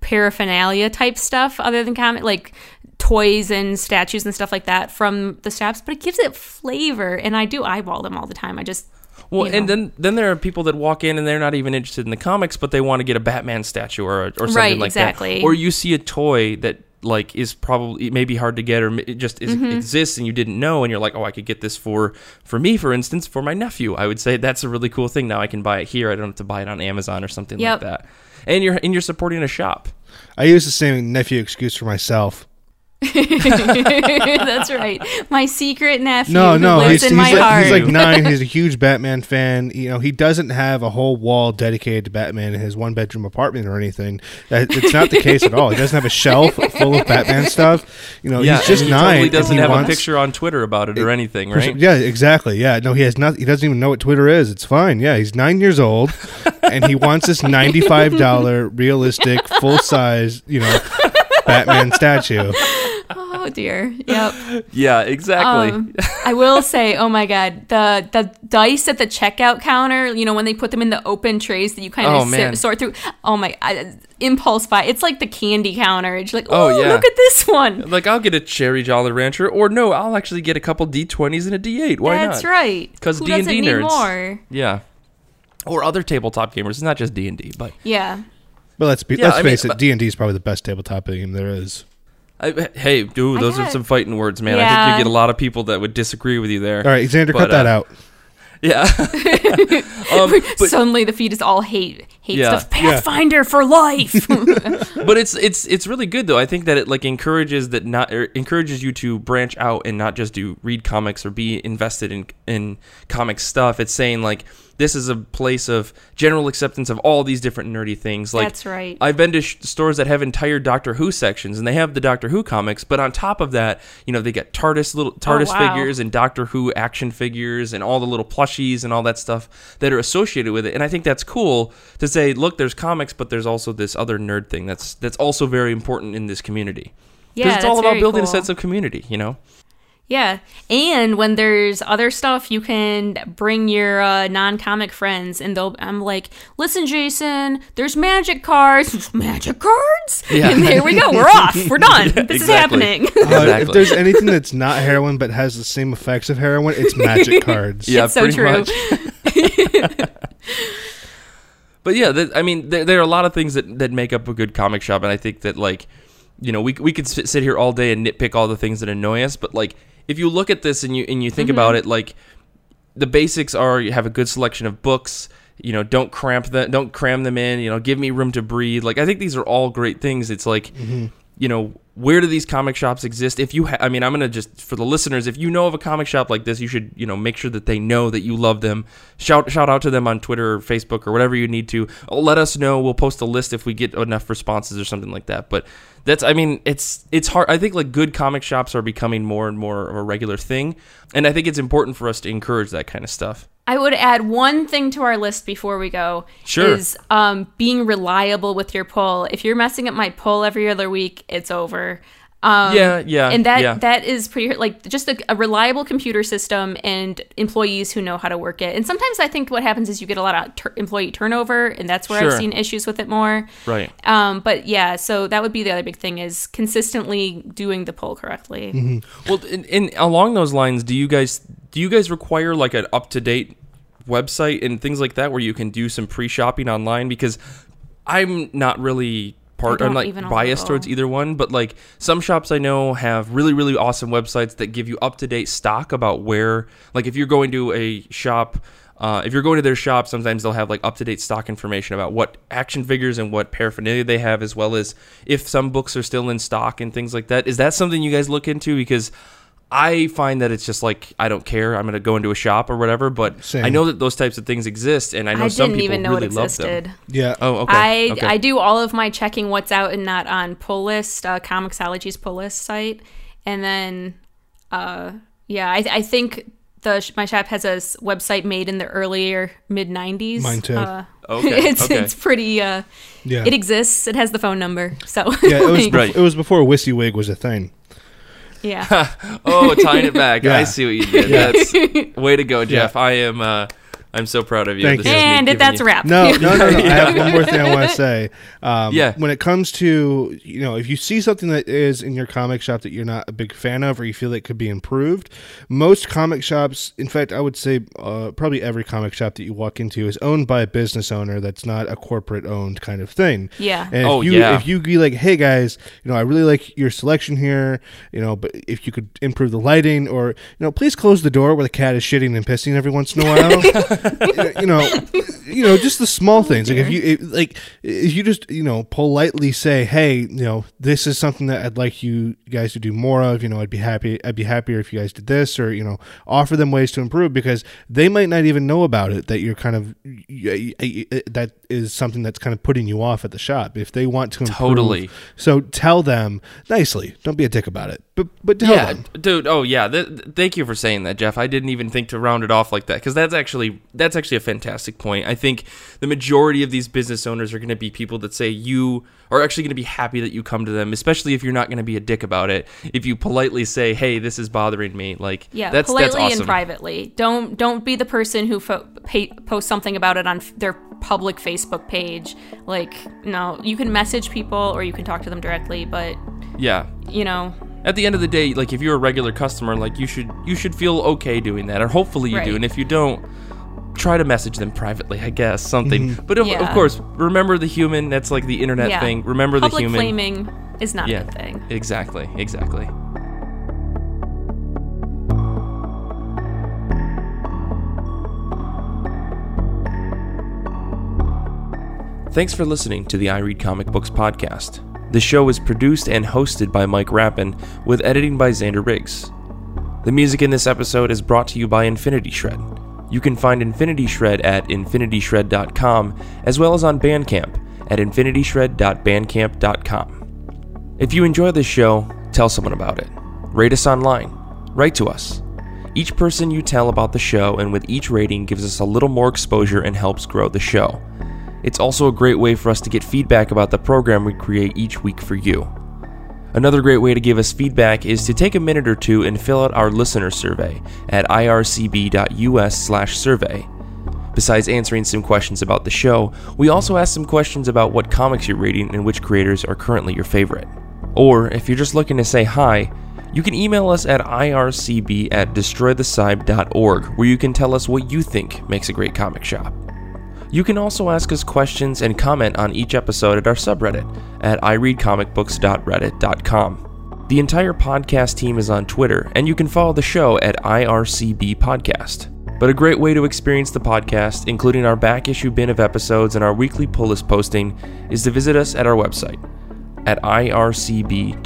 paraphernalia type stuff other than comic like toys and statues and stuff like that from the shops but it gives it flavor and i do eyeball them all the time i just Well, you and then then there are people that walk in and they're not even interested in the comics, but they want to get a Batman statue or or something Right, like exactly. that. Or you see a toy that like is probably it may be hard to get or it just is, Mm-hmm. exists and you didn't know and you're like, oh, I could get this for for me, for instance, for my nephew. I would say that's a really cool thing. Now I can buy it here. I don't have to buy it on Amazon or something Yep. like that. And you're and you're supporting a shop. I use the same nephew excuse for myself. that's right my secret nephew No, no, lives he's, in he's, my like, heart he's like nine. He's a huge Batman fan. You know, he doesn't have a whole wall dedicated to Batman in his one bedroom apartment or anything. That, it's not the case at all. He doesn't have a shelf full of Batman stuff. You know, he's just he nine. Totally doesn't he have wants- a picture on Twitter about it or anything, right? Yeah, exactly. Yeah, no, he has not. He doesn't even know what Twitter is. It's fine. Yeah, he's nine years old, and he wants this ninety-five dollar realistic, full size, you know, Batman statue. Oh dear. Yep. Yeah, exactly. Um, I will say, oh my god, the the dice at the checkout counter. You know when they put them in the open trays that you kind Oh, of sort through. Oh my, I, impulse buy. It's like the candy counter. It's like, Oh, oh, yeah. look at this one. like I'll get a cherry Jolly Rancher, or no, I'll actually get a couple D20s and a D8. Why That's not? right. 'Cause Who D&D doesn't need nerds. more? Yeah. Or other tabletop gamers. It's not just D and D, but Yeah. But let's be Yeah, let's I mean, face it, D and D is probably the best tabletop game there is. I, hey, dude, I those are some fighting words, man. I think Yeah. you get a lot of people that would disagree with you there. All right, Xander, But, cut that uh, out. Yeah. um, but Suddenly the feed is all hate hate Yeah. stuff. Pathfinder for life. but it's it's it's really good though. I think that it like encourages that not er, encourages you to branch out and not just do read comics or be invested in in comic stuff. It's saying like this is a place of general acceptance of all these different nerdy things. Like That's right. I've been to sh- stores that have entire Doctor Who sections, and they have the Doctor Who comics. But on top of that, you know, they get TARDIS little TARDIS Oh, wow. figures and Doctor Who action figures and all the little plushies and all that stuff that are associated with it. And I think that's cool to say, look, there's comics, but there's also this other nerd thing that's that's also very important in this community. yeah, it's all about very building a sense of community. You know. Yeah. And when there's other stuff, you can bring your uh, non comic friends, and they'll, I'm like, listen, Jason, there's magic cards. magic cards? Yeah. And there we go. We're off. We're done. this is happening. Uh, if there's anything that's not heroin but has the same effects of heroin, it's magic cards. Yeah, It's so pretty true. But yeah, th- I mean, there, there are a lot of things that, that make up a good comic shop, and I think that like, you know, we we could sit sit here all day and nitpick all the things that annoy us, but like, if you look at this and you and you think about mm-hmm. it, like, the basics are you have a good selection of books. You know, don't cramp them, don't cram them in. You know, give me room to breathe. Like, I think these are all great things. It's like, mm-hmm. You know, where do these comic shops exist? If you, ha- I mean, I'm gonna just for the listeners, if you know of a comic shop like this, you should, you know, make sure that they know that you love them. Shout shout out to them on Twitter or Facebook or whatever you need to. Oh, let us know. We'll post a list if we get enough responses or something like that. But that's, I mean, it's it's hard. I think like good comic shops are becoming more and more of a regular thing, and I think it's important for us to encourage that kind of stuff. I would add one thing to our list before we go. Sure. Is um, being reliable with your pull. If you're messing up my pull every other week, it's over. Um, Yeah, yeah, and that yeah. that is pretty like just a, a reliable computer system and employees who know how to work it. And sometimes I think what happens is you get a lot of tur employee turnover, and that's where Sure. I've seen issues with it more. Right. Um, but yeah, so that would be the other big thing is consistently doing the pull correctly. Mm-hmm. Well, in, in along those lines, do you guys do you guys require like an up to date website and things like that where you can do some pre shopping online? Because I'm not really part. I'm like even biased towards either one, but like some shops I know have really really awesome websites that give you up to date stock about where. Like if you're going to a shop. Uh, if you're going to their shop, sometimes they'll have like up to date stock information about what action figures and what paraphernalia they have, as well as if some books are still in stock and things like that. Is that something you guys look into? Because I find that it's just like I don't care. I'm going to go into a shop or whatever, but Same. I know that those types of things exist, and I know I some people even know really it love them. Yeah. Oh, okay. I okay. I do all of my checking what's out and not on pull list, uh, Comixology's pull list site, and then, uh, yeah, I, I think the my shop has a website made in the earlier mid '90s. Mine too. Uh, Okay, it's okay. it's pretty. Uh, Yeah. It exists. It has the phone number. So yeah, it was like, bef- Right. it was before WYSIWYG was a thing. Yeah. oh, tying it back. Yeah. I see what you did. Yeah. That's way to go, Jeff. I am. Uh, I'm so proud of you. Thank This you. and that's you- a wrap. No, no, no, no. I have one more thing I want to say. Um, Yeah. When it comes to, you know, if you see something that is in your comic shop that you're not a big fan of or you feel it could be improved, most comic shops, in fact, I would say uh, probably every comic shop that you walk into is owned by a business owner that's not a corporate owned kind of thing. Yeah. And if Oh, you, yeah. If you be like, hey guys, you know, I really like your selection here, you know, but if you could improve the lighting or, you know, please close the door where the cat is shitting and pissing every once in a while. you know, you know, just the small oh, things. Like if you if, like if you just you know politely say, hey, you know, this is something that I'd like you guys to do more of. You know, I'd be happy. I'd be happier if you guys did this, or you know, offer them ways to improve because they might not even know about it. That you're kind of y- uh, that is something that's kind of putting you off at the shop. If they want to improve, Totally. So tell them nicely. Don't be a dick about it. But but tell yeah, them. dude. Oh yeah. Th- th- thank you for saying that, Jeff. I didn't even think to round it off like that because that's actually that's actually a fantastic point. I think the majority of these business owners are going to be people that say you are actually going to be happy that you come to them, especially if you're not going to be a dick about it. If you politely say, "Hey, this is bothering me," like Yeah, that's politely that's awesome. and privately. Don't don't be the person who fo- pa- posts something about it on f- their public Facebook page. Like, no, you can message people or you can talk to them directly, but Yeah. you know, At the end of the day, like if you're a regular customer, like you should you should feel okay doing that, or hopefully you do. And if you don't, try to message them privately, I guess something. Mm-hmm. But of, of course, remember the human. That's like the internet yeah. thing. Remember the public human. flaming is not Yeah. a good thing. Exactly, exactly. Thanks for listening to the I Read Comic Books podcast. The show is produced and hosted by Mike Rappin, with editing by Xander Riggs. The music in this episode is brought to you by Infinity Shred. You can find Infinity Shred at infinityshred.com, as well as on Bandcamp at infinityshred.bandcamp.com. If you enjoy this show, tell someone about it. Rate us online. Write to us. Each person you tell about the show and with each rating gives us a little more exposure and helps grow the show. It's also a great way for us to get feedback about the program we create each week for you. Another great way to give us feedback is to take a minute or two and fill out our listener survey at ircb.us/survey. Besides answering some questions about the show, we also ask some questions about what comics you're reading and which creators are currently your favorite. Or if you're just looking to say hi, you can email us at ircb at where you can tell us what you think makes a great comic shop. You can also ask us questions and comment on each episode at our subreddit at ireadcomicbooks.reddit.com. The entire podcast team is on Twitter, and you can follow the show at IRCB Podcast. But a great way to experience the podcast, including our back issue bin of episodes and our weekly pull list posting, is to visit us at our website at ircb.us.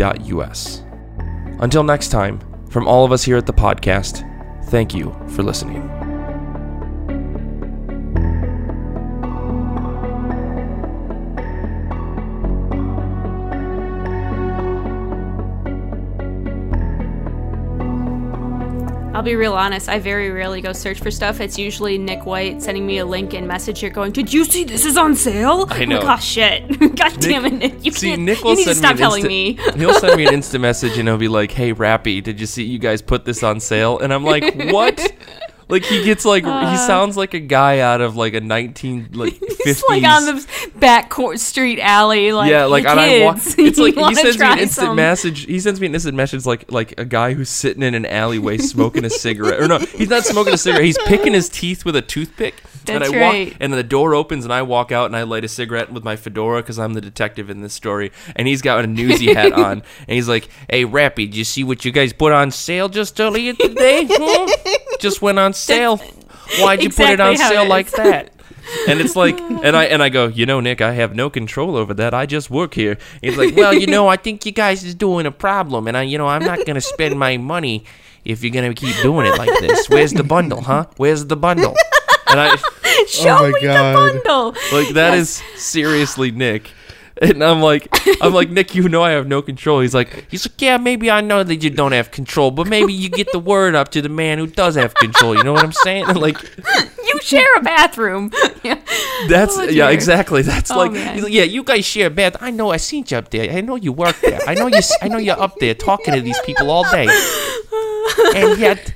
Until next time, from all of us here at the podcast, thank you for listening. I'll be real honest. I very rarely go search for stuff. It's usually Nick White sending me a link and message here going, "Did you see this is on sale?" I know. like, oh shit! God damn it, Nick! You See, can't. Nick will you need to stop me telling instant- me. he'll send me an instant message and he'll be like, "Hey, Rappy, did you see you guys put this on sale?" And I'm like, "What?" Like he gets like he sounds like a guy out of like a 19 like 50s. He's like on the back court street alley, like yeah, like and I wa- kids, it's like he sends me an instant some? message. He sends me an instant message like like a guy who's sitting in an alleyway smoking a cigarette. Or no, he's not smoking a cigarette. He's picking his teeth with a toothpick. and That's I walk, right. and then the door opens and I walk out and I light a cigarette with my fedora because I'm the detective in this story. And he's got a newsy hat on and he's like, "Hey, Rappy, did you see what you guys put on sale just earlier today? Hmm? Just went on sale. Why'd you put it on how it sale like that?" And it's like, and I and I go, you know, Nick, I have no control over that. I just work here. He's like, well, you know, I think you guys is doing a problem, and I, you know, I'm not gonna spend my money if you're gonna keep doing it like this. Where's the bundle, huh? Where's the bundle? And I Show Oh my me God. the bundle. like that Yes. is seriously Nick. And I'm like, I'm like, Nick, you know I have no control. He's like, he's like, yeah, maybe I know that you don't have control, but maybe you get the word up to the man who does have control. You know what I'm saying? And like, You share a bathroom. yeah. That's Oh, yeah, exactly. That's Oh, like, he's like, yeah, you guys share a bed. I know. I seen you up there. I know you work there. I know you. s- I know you're up there talking to these people all day, and yet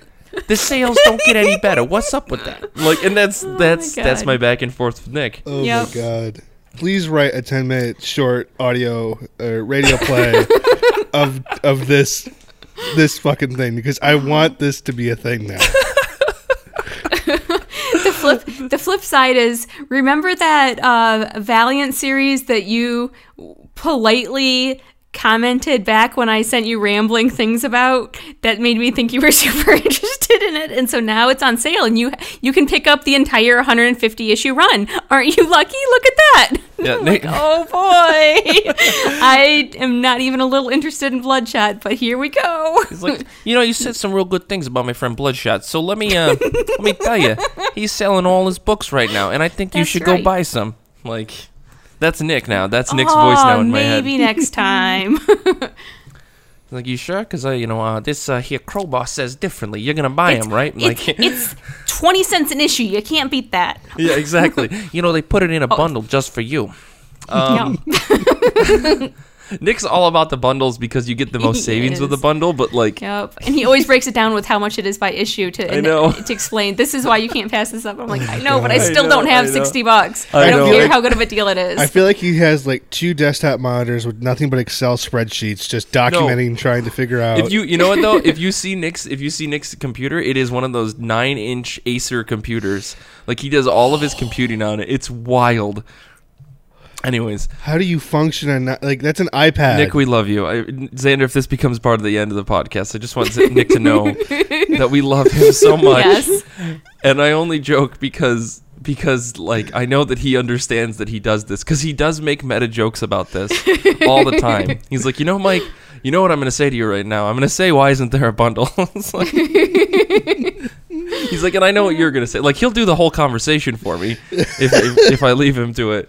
the sales don't get any better. What's up with that? Like, and that's oh, that's that's my back and forth with Nick. Oh Yep. my god. Please write a 10 minute short audio or radio play of of this this fucking thing because I want this to be a thing now. the flip the flip side is remember that uh, Valiant series that you politely commented back when I sent you rambling things about that made me think you were super interested in it and so now it's on sale and you you can pick up the entire 150 issue run aren't you lucky look at that Yeah, Nick. oh boy I am not even a little interested in Bloodshot but here we go He's like, you know, you said some real good things about my friend Bloodshot. So let me uh, let me tell you, he's selling all his books right now, and I think you That's should right. go buy some. Like, that's Nick now. That's Nick's voice now Oh, in my head. maybe next time Like, you sure? Because, uh, you know, uh, this uh, here crowbar says differently. You're going to buy them, right? It's, Like, it's 20 cents an issue. You can't beat that. yeah, exactly. You know, they put it in a bundle just for you. Um. Nick's all about the bundles because you get the most He savings with a bundle, but like, Yep. And he always breaks it down with how much it is by issue to I know. to explain this is why you can't pass this up. I'm like, I know, but I I still know, don't have 60 bucks. I I, don't know. care how good of a deal it is. I feel like he has like two desktop monitors with nothing but Excel spreadsheets, just documenting, trying to figure out. if you you know what though, if you see Nick's if you see Nick's computer, it is one of those nine inch Acer computers. Like he does all of his computing on it. It's wild. Anyways, how do you function on that? Like that's an iPad. Nick, we love you. I, Xander, if this becomes part of the end of the podcast, I just want Nick to know that we love him so much. yes. And I only joke because because like I know that he understands that he does this because he does make meta jokes about this all the time. He's like, you know, Mike, you know what I'm going to say to you right now? I'm going to say, why isn't there a bundle? It's like- he's like, and I know what you're going to say. Like he'll do the whole conversation for me if, if if I leave him to it.